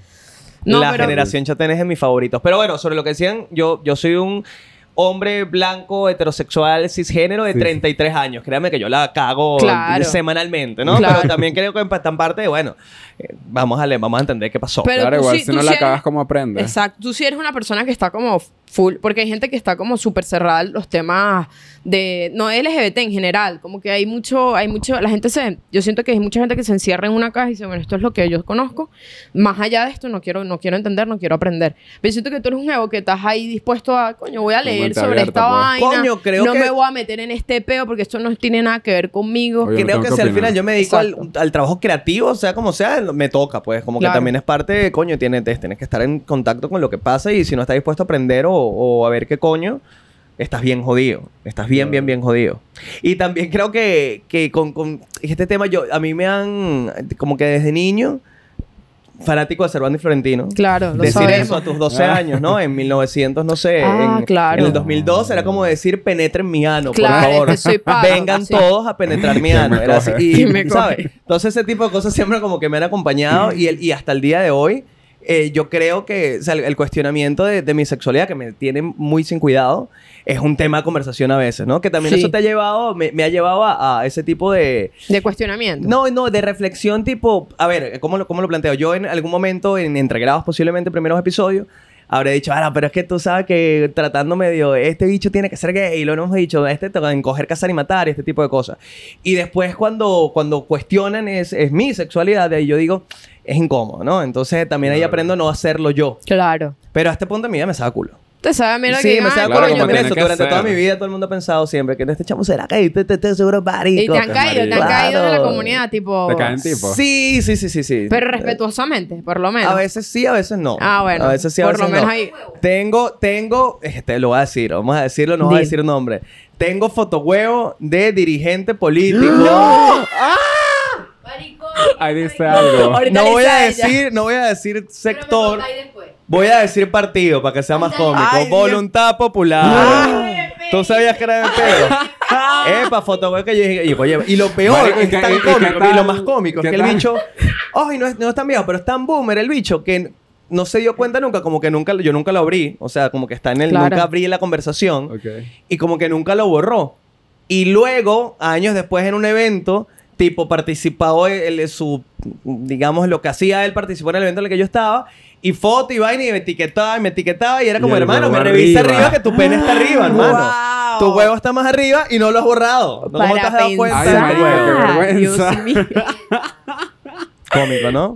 [SPEAKER 6] No,
[SPEAKER 4] la
[SPEAKER 6] pero-
[SPEAKER 4] generación Chatén es de mis favoritos. Pero bueno, sobre lo que decían, yo, yo soy un hombre blanco, heterosexual, cisgénero de
[SPEAKER 7] Sí.
[SPEAKER 4] 33 años. Créame que yo la cago
[SPEAKER 6] Claro.
[SPEAKER 4] semanalmente, ¿no?
[SPEAKER 6] Claro.
[SPEAKER 4] Pero también creo que en pa- en parte, bueno, eh, vamos, a, le- vamos a entender qué pasó.
[SPEAKER 6] Pero
[SPEAKER 7] Claro,
[SPEAKER 6] tú
[SPEAKER 7] igual si
[SPEAKER 6] tú
[SPEAKER 7] no la
[SPEAKER 6] eres-
[SPEAKER 7] cagas, ¿cómo aprendes?
[SPEAKER 6] Exacto. Tú sí eres una persona que está como full, porque hay gente que está como súper cerrada los temas de, no LGBT en general, como que hay mucho, hay mucho, la gente se, yo siento que hay mucha gente que se encierra en una caja y dice, bueno, esto es lo que yo conozco, más allá de esto no quiero, no quiero entender, no quiero aprender. Pero siento que tú eres un ego que estás ahí dispuesto a, coño, voy a leer sobre
[SPEAKER 7] abierta,
[SPEAKER 6] esta
[SPEAKER 7] pues.
[SPEAKER 6] vaina,
[SPEAKER 4] Coño, creo
[SPEAKER 6] no
[SPEAKER 4] que-
[SPEAKER 6] me voy a meter en este peo porque esto no tiene nada que ver conmigo.
[SPEAKER 7] Oye,
[SPEAKER 4] Creo que
[SPEAKER 7] que
[SPEAKER 4] si al final yo me dedico al, al trabajo creativo, sea como sea, me toca, pues. Como
[SPEAKER 6] Claro.
[SPEAKER 4] que también es parte coño, tienes, tienes que estar en contacto con lo que pasa y si no estás dispuesto a aprender o, o a ver qué coño, estás bien jodido. Estás bien, bien, bien jodido. Y también creo que, que con, con este tema, yo a mí me han, como que desde niño, fanático de Cervantes y Florentino.
[SPEAKER 6] Claro, lo
[SPEAKER 4] Decir
[SPEAKER 6] sabemos.
[SPEAKER 4] eso a tus 12 años, ¿no? En 1900, no sé.
[SPEAKER 6] Ah,
[SPEAKER 4] en,
[SPEAKER 6] claro.
[SPEAKER 4] En el 2002 era como decir penetren mi ano,
[SPEAKER 6] Claro,
[SPEAKER 4] por favor.
[SPEAKER 6] es que soy
[SPEAKER 4] Vengan
[SPEAKER 6] sí.
[SPEAKER 4] todos a penetrar mi ano. Era así. Y, [laughs] ¿sabes? Entonces ese tipo de cosas siempre como que me han acompañado y, el, y hasta el día de hoy eh, yo creo que o sea, el, cuestionamiento de, de mi sexualidad que me tiene muy sin cuidado es un tema de conversación a veces, ¿no? Que también
[SPEAKER 6] Sí.
[SPEAKER 4] eso te ha llevado, me, me ha llevado a, a ese tipo de,
[SPEAKER 6] De cuestionamiento.
[SPEAKER 4] no, no, de reflexión tipo, a ver, ¿cómo lo, cómo lo planteo? Yo en algún momento, en entregrados posiblemente, primeros episodios, habré dicho, ah, pero es que tú sabes que tratando medio, este bicho tiene que ser gay, y lo hemos dicho, este te va a encoger, cazar y matar, y este tipo de cosas. Y después cuando, cuando cuestionan es, es mi sexualidad, de ahí yo digo, es incómodo, ¿no? Entonces también ahí aprendo a no hacerlo yo.
[SPEAKER 6] Claro.
[SPEAKER 4] Pero a este punto de mi vida me sabe culo.
[SPEAKER 6] Te sabe, mira
[SPEAKER 4] sí,
[SPEAKER 6] que...
[SPEAKER 4] me
[SPEAKER 6] ah,
[SPEAKER 4] sabe
[SPEAKER 7] Claro,
[SPEAKER 4] culo. Yo, eso, durante toda mi vida todo el mundo ha pensado siempre que este chamo será gay, te, te, te, seguro marico.
[SPEAKER 6] Y te han caído, te han caído de la comunidad, tipo...
[SPEAKER 7] Te caen tipo.
[SPEAKER 4] Sí, sí, sí, sí, sí.
[SPEAKER 6] Pero respetuosamente, por lo menos.
[SPEAKER 4] A veces sí, a veces no.
[SPEAKER 6] Ah, bueno.
[SPEAKER 4] A veces sí, a
[SPEAKER 6] por
[SPEAKER 4] veces
[SPEAKER 6] lo menos
[SPEAKER 4] no.
[SPEAKER 6] ahí.
[SPEAKER 4] Tengo, tengo, este, lo voy a decir, vamos a decirlo, no voy a decir nombre. Tengo fotohuevo de dirigente político.
[SPEAKER 7] Ahí dice algo.
[SPEAKER 6] Ahorita
[SPEAKER 4] No voy a decir, no voy a decir sector. Voy a decir partido para que sea más cómico.
[SPEAKER 6] Ay, Dios.
[SPEAKER 4] Voluntad popular. ¿Tú sabías que era de pedo? Epa, fotohuevo que yo dije. Y, oye, y lo peor
[SPEAKER 7] Marico, ¿y
[SPEAKER 4] es
[SPEAKER 7] qué-
[SPEAKER 4] tan cómico. Y, lo más cómico es
[SPEAKER 7] ¿Qué
[SPEAKER 4] que el
[SPEAKER 7] tal?
[SPEAKER 4] bicho. Ay, no es, no es tan viejo, pero es tan boomer el bicho que no se dio cuenta nunca, como que nunca, yo nunca lo abrí. O sea, como que está en el.
[SPEAKER 6] Claro.
[SPEAKER 4] Nunca abrí la conversación
[SPEAKER 7] Ok.
[SPEAKER 4] y como que nunca lo borró. Y luego, años después en un evento, tipo participado en en su, digamos, lo que hacía él, participó en el evento en el que yo estaba, y foto y vaina, y me etiquetaba, y me etiquetaba, y era como,
[SPEAKER 7] el
[SPEAKER 4] hermano, me revisa
[SPEAKER 7] arriba.
[SPEAKER 4] arriba que tu pene está arriba, [laughs] hermano.
[SPEAKER 6] Wow.
[SPEAKER 4] Tu huevo está más arriba y no lo has borrado. ¿No ¿Cómo te has dado cuenta?
[SPEAKER 7] Ay, vergüenza. [laughs]
[SPEAKER 4] Cómico, ¿no?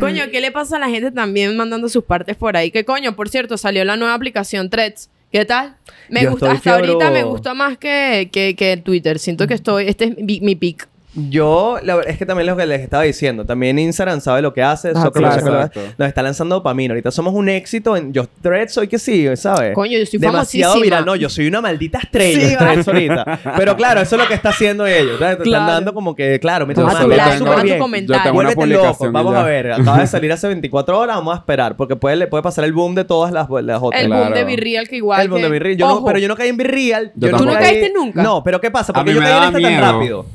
[SPEAKER 6] Coño, ¿qué le pasa a la gente también mandando sus partes por ahí? Que coño, por cierto, salió la nueva aplicación Threads. ¿Qué tal? Me
[SPEAKER 4] Yo
[SPEAKER 6] gusta, hasta ahorita me gusta más que, que, que Twitter. Siento que estoy, este es mi, mi pick.
[SPEAKER 4] Yo, la verdad es que también lo que les estaba diciendo, también Instagram sabe lo que hace,
[SPEAKER 6] Ah,
[SPEAKER 4] nos está lanzando dopamina. Ahorita somos un éxito en yo Threads soy que sí, ¿sabes?
[SPEAKER 6] Coño, yo soy
[SPEAKER 4] Demasiado viral. No, yo soy una maldita estrella
[SPEAKER 6] Sí,
[SPEAKER 4] Threads ahorita. Pero claro, eso es lo que está haciendo ellos. ¿sabes? Te
[SPEAKER 6] Claro.
[SPEAKER 4] están dando como que, claro,
[SPEAKER 6] like,
[SPEAKER 7] tengo-
[SPEAKER 4] súper bien.
[SPEAKER 6] comentario.
[SPEAKER 4] Vuélvete loco. Vamos
[SPEAKER 7] ya.
[SPEAKER 4] a ver. Acaba de salir hace 24 horas. Vamos a esperar. Porque puede, le puede pasar el boom de todas las, las otras.
[SPEAKER 6] El boom
[SPEAKER 7] Claro.
[SPEAKER 6] de Virreal que igual
[SPEAKER 4] El boom
[SPEAKER 6] que-
[SPEAKER 4] de Virreal. Yo no, pero yo no caí en Virreal.
[SPEAKER 7] Yo. ¿Tú no
[SPEAKER 4] caí-
[SPEAKER 6] caíste nunca?
[SPEAKER 4] No, pero ¿qué pasa? Porque yo
[SPEAKER 7] me
[SPEAKER 4] caí en este tan rápido.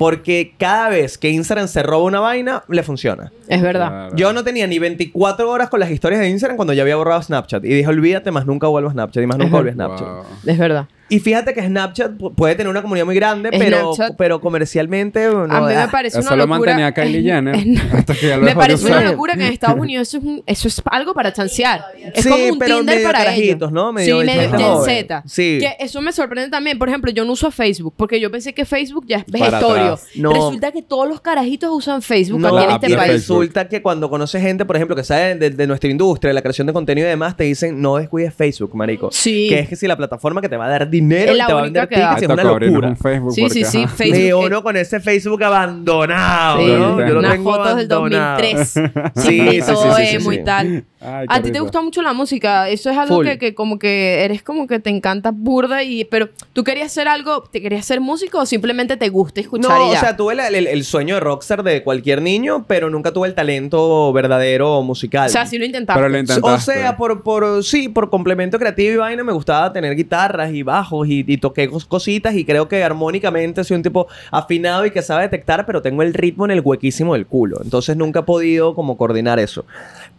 [SPEAKER 4] Porque cada vez que Instagram se roba una vaina, le funciona.
[SPEAKER 6] Es verdad.
[SPEAKER 7] Claro.
[SPEAKER 4] Yo no tenía ni 24 horas con las historias de Instagram cuando ya había borrado Snapchat. Y dije, olvídate, más nunca vuelvo a Snapchat. Y más nunca volví a Snapchat.
[SPEAKER 7] Wow.
[SPEAKER 6] Es verdad.
[SPEAKER 4] Y fíjate que Snapchat pu- puede tener una comunidad muy grande, pero, pero comercialmente... No,
[SPEAKER 6] a mí me
[SPEAKER 4] ah,
[SPEAKER 6] parece
[SPEAKER 7] Eso
[SPEAKER 6] una
[SPEAKER 7] lo
[SPEAKER 6] locura.
[SPEAKER 7] mantenía Kylie [laughs] Jenner. hasta que ya lo
[SPEAKER 6] Me parece una locura que en Estados [laughs] Unidos eso es, un- eso es algo para chancear. Es
[SPEAKER 4] Sí,
[SPEAKER 6] como un
[SPEAKER 4] pero
[SPEAKER 6] Tinder
[SPEAKER 4] medio
[SPEAKER 6] para
[SPEAKER 4] carajitos,
[SPEAKER 6] ellos.
[SPEAKER 4] ¿no? Medio
[SPEAKER 6] sí, medio. Z.
[SPEAKER 4] Sí.
[SPEAKER 6] Que eso me sorprende también. Por ejemplo, yo no uso Facebook porque yo pensé que Facebook ya es
[SPEAKER 7] atrás.
[SPEAKER 4] No.
[SPEAKER 6] Resulta que todos los carajitos usan Facebook
[SPEAKER 4] No,
[SPEAKER 6] aquí en este país.
[SPEAKER 4] Resulta que cuando conoces gente, por ejemplo, que sabe de, de nuestra industria, de la creación de contenido y demás, te dicen, no descuides Facebook, marico.
[SPEAKER 6] Sí.
[SPEAKER 4] Que es que si la plataforma que te va a dar dinero
[SPEAKER 6] Es
[SPEAKER 4] y
[SPEAKER 6] la
[SPEAKER 4] te va a
[SPEAKER 6] única
[SPEAKER 4] vender tickets, es una locura.
[SPEAKER 7] un Facebook
[SPEAKER 6] Sí,
[SPEAKER 7] porque,
[SPEAKER 6] sí, sí. Facebook.
[SPEAKER 4] Y
[SPEAKER 6] eh,
[SPEAKER 4] uno con ese Facebook abandonado,
[SPEAKER 6] Sí,
[SPEAKER 4] ¿no? Yo lo
[SPEAKER 6] unas
[SPEAKER 4] tengo
[SPEAKER 6] fotos del
[SPEAKER 4] abandonado.
[SPEAKER 6] 2003. [laughs]
[SPEAKER 4] Sí,
[SPEAKER 6] Sí,
[SPEAKER 4] sí, sí, sí, sí,
[SPEAKER 6] emo
[SPEAKER 4] sí.
[SPEAKER 6] y tal.
[SPEAKER 7] Ay,
[SPEAKER 6] A ti te gusta mucho la música. Eso es algo
[SPEAKER 4] Full.
[SPEAKER 6] que, que como que eres como que te encanta burda y... Pero, ¿tú querías hacer algo? ¿Te querías ser músico o simplemente te gusta escuchar
[SPEAKER 4] No,
[SPEAKER 6] y
[SPEAKER 4] o sea, tuve la- el, el sueño de rockstar de cualquier niño, pero nunca tuve el talento verdadero musical.
[SPEAKER 6] O sea, sí lo intentaste.
[SPEAKER 7] Pero lo intentaste.
[SPEAKER 4] O sea, por, por, sí, por complemento creativo y vaina me gustaba tener guitarras y bajos y, y toqué cos- cositas y creo que armónicamente soy un tipo afinado y que sabe detectar, pero tengo el ritmo en el huequísimo del culo. Entonces nunca he podido como coordinar eso.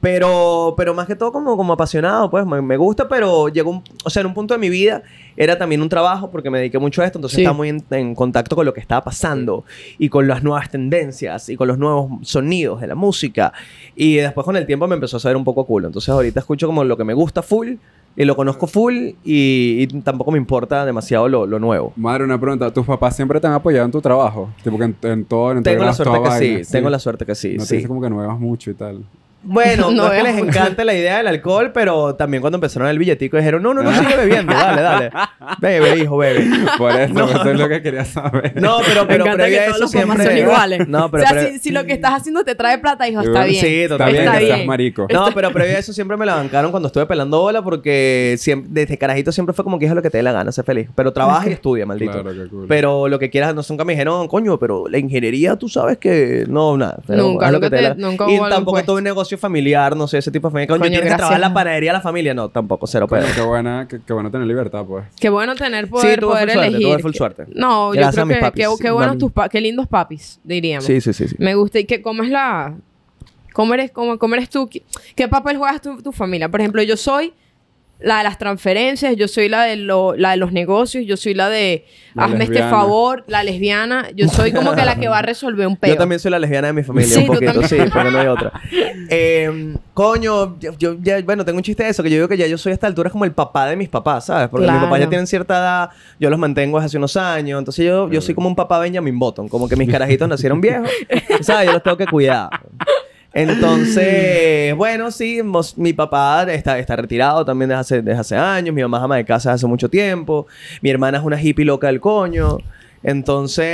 [SPEAKER 4] Pero, pero más que todo como, como apasionado, pues me, me gusta, pero llegó un, o sea, en un punto de mi vida era también un trabajo porque me dediqué mucho a esto, entonces
[SPEAKER 6] Sí.
[SPEAKER 4] estaba muy en, en contacto con lo que estaba pasando y con las nuevas tendencias y con los nuevos sonidos de la música. Y después con el tiempo me empezó a saber un poco culo. Entonces ahorita escucho como lo que me gusta full y lo conozco full y, y tampoco me importa demasiado lo, lo nuevo.
[SPEAKER 7] Madre, una pregunta. ¿Tus papás siempre te han apoyado en tu trabajo? Tipo que en, en todo, en
[SPEAKER 4] Tengo la suerte que sí, tengo la suerte que sí.
[SPEAKER 7] No te
[SPEAKER 4] sí.
[SPEAKER 7] dice como que no mucho y tal.
[SPEAKER 4] Bueno, [laughs] no,
[SPEAKER 6] No
[SPEAKER 4] es que les
[SPEAKER 6] mucho.
[SPEAKER 4] encanta la idea del alcohol, pero también cuando empezaron el billetico dijeron, no, no, no, sigue bebiendo, dale, dale. [laughs] Bebe, hijo, bebe.
[SPEAKER 7] Por eso,
[SPEAKER 4] No,
[SPEAKER 7] eso es lo que quería saber.
[SPEAKER 4] No, pero, pero previo
[SPEAKER 6] que
[SPEAKER 4] a eso siempre...
[SPEAKER 6] son iguales.
[SPEAKER 4] No, pero...
[SPEAKER 6] o sea,
[SPEAKER 4] pre-
[SPEAKER 6] si, si lo que estás haciendo te trae plata, hijo, está bien.
[SPEAKER 4] Sí,
[SPEAKER 7] Está
[SPEAKER 4] totalmente.
[SPEAKER 7] bien
[SPEAKER 6] Está bien.
[SPEAKER 7] marico.
[SPEAKER 4] No, pero previo a eso siempre me la bancaron cuando estuve pelando bola porque siempre, desde carajito siempre fue como que es lo que te dé la gana, sé feliz. Pero trabaja y estudia, maldito.
[SPEAKER 7] Claro, qué cool.
[SPEAKER 4] Pero lo que quieras, no, nunca me dijeron, coño, pero la ingeniería tú sabes que no, nada. Pero
[SPEAKER 6] Nunca,
[SPEAKER 4] haz lo que te
[SPEAKER 6] te-
[SPEAKER 4] la-
[SPEAKER 6] nunca
[SPEAKER 4] Y tampoco tuve un negocio familiar, no sé, ese tipo de familia. Coño,
[SPEAKER 6] Coño,
[SPEAKER 4] tienes que
[SPEAKER 6] gracias.
[SPEAKER 4] trabajar en la panadería de la familia. No, tampoco, cero pedo.
[SPEAKER 7] qué buena, qué, qué bueno tener libertad, pues.
[SPEAKER 6] Qué bueno tener poder,
[SPEAKER 4] Sí, tuve
[SPEAKER 6] poder
[SPEAKER 4] full suerte,
[SPEAKER 6] elegir.
[SPEAKER 4] tuve full
[SPEAKER 6] Que-
[SPEAKER 4] suerte.
[SPEAKER 6] No,
[SPEAKER 4] Gracias
[SPEAKER 6] yo
[SPEAKER 4] a mis
[SPEAKER 6] creo que qué,
[SPEAKER 4] papis.
[SPEAKER 6] qué buenos tus pa- qué lindos papis, diríamos.
[SPEAKER 4] Sí, sí, sí. sí.
[SPEAKER 6] Me gusta. ¿Y que, cómo es la... ¿Cómo eres, cómo, cómo eres tú? ¿Qué, qué papel juegas tu, tu familia? Por ejemplo, yo soy la de las transferencias, yo soy la de, lo- la de los negocios, yo soy la de
[SPEAKER 7] La
[SPEAKER 6] hazme este favor, la lesbiana. Yo soy como que la que va a resolver un [laughs] peo.
[SPEAKER 4] Yo también soy la lesbiana de mi familia,
[SPEAKER 6] Sí,
[SPEAKER 4] un poquito, sí, porque no hay otra. [laughs] Eh, coño, yo, yo ya, bueno, tengo un chiste de eso, que yo digo que ya yo soy a esta altura como el papá de mis papás, ¿sabes? Porque mis
[SPEAKER 6] Claro.
[SPEAKER 4] papás ya tienen cierta edad, yo los mantengo desde hace unos años, entonces yo, yo soy como un papá Benjamin Button, como que mis carajitos nacieron viejos, [laughs] ¿sabes? Yo los tengo que cuidar. Entonces, [laughs] bueno, sí, mos- mi papá está, está retirado también desde hace, desde hace años, mi mamá es ama de casa desde hace mucho tiempo, mi hermana es una hippie loca del coño. Entonces,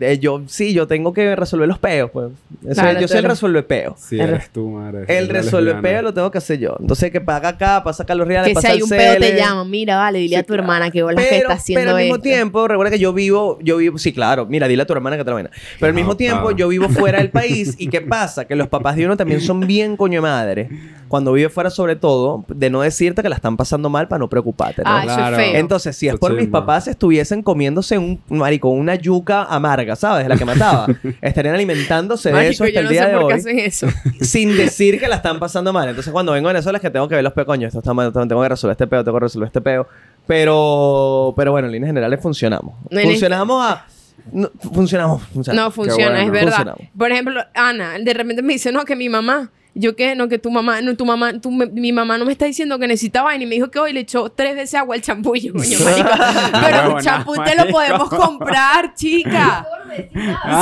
[SPEAKER 4] eh, yo sí, yo tengo que resolver los peos, pues. Eso-
[SPEAKER 6] Claro,
[SPEAKER 4] yo soy el resuelve peos.
[SPEAKER 7] Sí,
[SPEAKER 6] El-
[SPEAKER 7] eres tú, madre.
[SPEAKER 4] El resuelve peo lo tengo que hacer yo. Entonces, que paga acá, pasa acá los reales,
[SPEAKER 6] que si
[SPEAKER 4] pasa
[SPEAKER 6] hay
[SPEAKER 4] el
[SPEAKER 6] un peo te llaman. Mira, vale, dile
[SPEAKER 4] Sí,
[SPEAKER 6] a tu hermana que bolas
[SPEAKER 4] pero,
[SPEAKER 6] que está haciendo
[SPEAKER 4] pero al mismo
[SPEAKER 6] esto.
[SPEAKER 4] tiempo, recuerda que yo vivo, yo vivo, sí, claro, mira, dile a tu hermana que te la vaina. Pero al mismo
[SPEAKER 7] Ah,
[SPEAKER 4] tiempo,
[SPEAKER 7] ah.
[SPEAKER 4] yo vivo fuera del país. ¿Y qué pasa? Que los papás de uno también son bien coño de madre. Cuando vive fuera, sobre todo, de no decirte que la están pasando mal para no preocuparte, ¿no?
[SPEAKER 6] Ah, eso
[SPEAKER 7] Claro.
[SPEAKER 6] es feo.
[SPEAKER 4] Entonces, si es por mis papás estuviesen comiéndose un marico, una yuca amarga, ¿sabes? La que mataba. [laughs] Estarían alimentándose de eso hasta
[SPEAKER 6] yo
[SPEAKER 4] el
[SPEAKER 6] no
[SPEAKER 4] día
[SPEAKER 6] sé
[SPEAKER 4] de
[SPEAKER 6] por qué
[SPEAKER 4] hoy
[SPEAKER 6] hacen eso. [laughs]
[SPEAKER 4] sin decir que la están pasando mal. Entonces, cuando vengo a Venezuela es que tengo que ver los pecoños. Esto está mal, tengo que resolver este peo, tengo que resolver este peo. Pero, pero bueno, en líneas generales funcionamos.
[SPEAKER 6] No,
[SPEAKER 4] funcionamos a... no, funcionamos, funcionamos.
[SPEAKER 6] No funciona,
[SPEAKER 7] bueno.
[SPEAKER 6] es verdad. Por ejemplo, Ana, de repente me dice, no, que mi mamá Yo que no, que tu mamá, no, tu mamá, tu, mi mamá no me está diciendo que necesita vaina y me dijo que hoy le echó tres veces agua al champú. Yo, coño, marica, [laughs] pero un champú te lo podemos comprar, chica. [laughs]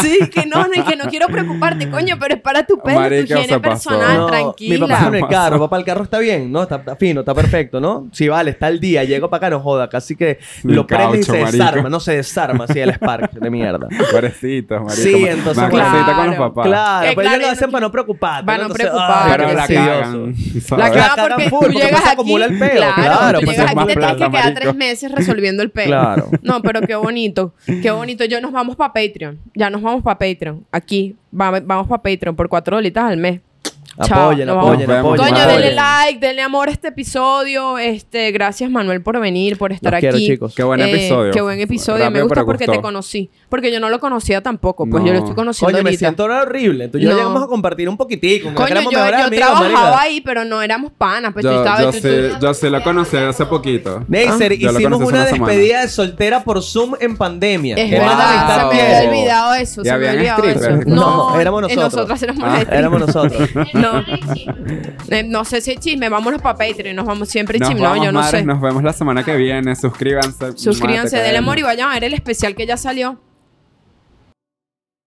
[SPEAKER 6] Sí, que no, no, y que no quiero preocuparte, coño, pero es para tu pelo, tu higiene personal,
[SPEAKER 4] No,
[SPEAKER 6] tranquila.
[SPEAKER 4] Mi papá está en el carro, papá, el carro está bien, ¿no? Está, está fino, está perfecto, ¿no? Sí, vale, está el día, llego para acá, no joda, casi que lo prende y se
[SPEAKER 7] marico.
[SPEAKER 4] desarma, no se desarma así el Spark de mierda.
[SPEAKER 7] Pobrecitos, marico.
[SPEAKER 4] Sí, entonces,
[SPEAKER 6] claro.
[SPEAKER 7] con los papás.
[SPEAKER 4] Claro, pero
[SPEAKER 6] claro,
[SPEAKER 4] ellos lo hacen
[SPEAKER 6] no
[SPEAKER 4] para no preocuparte.
[SPEAKER 6] Para no preocuparte.
[SPEAKER 4] Ay,
[SPEAKER 7] Pero la cagan.
[SPEAKER 6] La
[SPEAKER 4] cagan
[SPEAKER 6] porque
[SPEAKER 4] full,
[SPEAKER 6] tú llegas
[SPEAKER 4] se
[SPEAKER 6] aquí,
[SPEAKER 4] acumula el peo,
[SPEAKER 6] claro,
[SPEAKER 4] claro,
[SPEAKER 6] tú llegas aquí
[SPEAKER 7] más
[SPEAKER 6] te tienes que quedar tres meses resolviendo el peo.
[SPEAKER 4] Claro. [laughs]
[SPEAKER 6] No, pero qué bonito, qué bonito. Yo nos vamos para Patreon, ya nos vamos para Patreon. Aquí, va- vamos para Patreon por cuatro dolitas al mes. Chao,
[SPEAKER 4] Apoyen,
[SPEAKER 6] vamos.
[SPEAKER 4] apoyen, apoyen.
[SPEAKER 6] Coño, denle like, denle amor a este episodio. Este, gracias Manuel por venir, por estar
[SPEAKER 4] Los
[SPEAKER 6] aquí.
[SPEAKER 4] quiero, chicos.
[SPEAKER 7] Qué buen
[SPEAKER 6] Eh,
[SPEAKER 7] episodio.
[SPEAKER 6] Qué buen episodio. Me gusta porque
[SPEAKER 7] gustó.
[SPEAKER 6] te conocí. Porque yo no lo conocía tampoco. Pues
[SPEAKER 7] No.
[SPEAKER 6] yo lo estoy conociendo
[SPEAKER 4] Coño, me siento ahora horrible. Entonces, yo
[SPEAKER 6] No.
[SPEAKER 4] llegamos a compartir un poquitico. no
[SPEAKER 6] Coño, yo, yo
[SPEAKER 4] amigos,
[SPEAKER 6] trabajaba ahí, pero no éramos panas. Pues
[SPEAKER 7] Yo,
[SPEAKER 6] estabas
[SPEAKER 7] yo,
[SPEAKER 6] tú-
[SPEAKER 7] yo sí lo conocí hace poquito.
[SPEAKER 4] Neisser,
[SPEAKER 7] Ah, yo
[SPEAKER 4] hicimos una despedida de soltera por Zoom en pandemia.
[SPEAKER 6] Es verdad, se me había olvidado eso.
[SPEAKER 7] ¿Y
[SPEAKER 6] Se me había olvidado eso. No,
[SPEAKER 4] No, éramos nosotros.
[SPEAKER 6] nosotras éramos
[SPEAKER 7] Ah.
[SPEAKER 4] Éramos nosotros. [laughs]
[SPEAKER 6] No. [laughs] Eh, no sé si es chisme, vámonos para Patreon, nos vamos siempre
[SPEAKER 7] Nos
[SPEAKER 6] chisme,
[SPEAKER 7] vamos,
[SPEAKER 6] no, yo no sé.
[SPEAKER 7] Nos vemos la semana que viene. Suscríbanse.
[SPEAKER 6] Suscríbanse, denle amor y vayan a ver el especial que ya salió.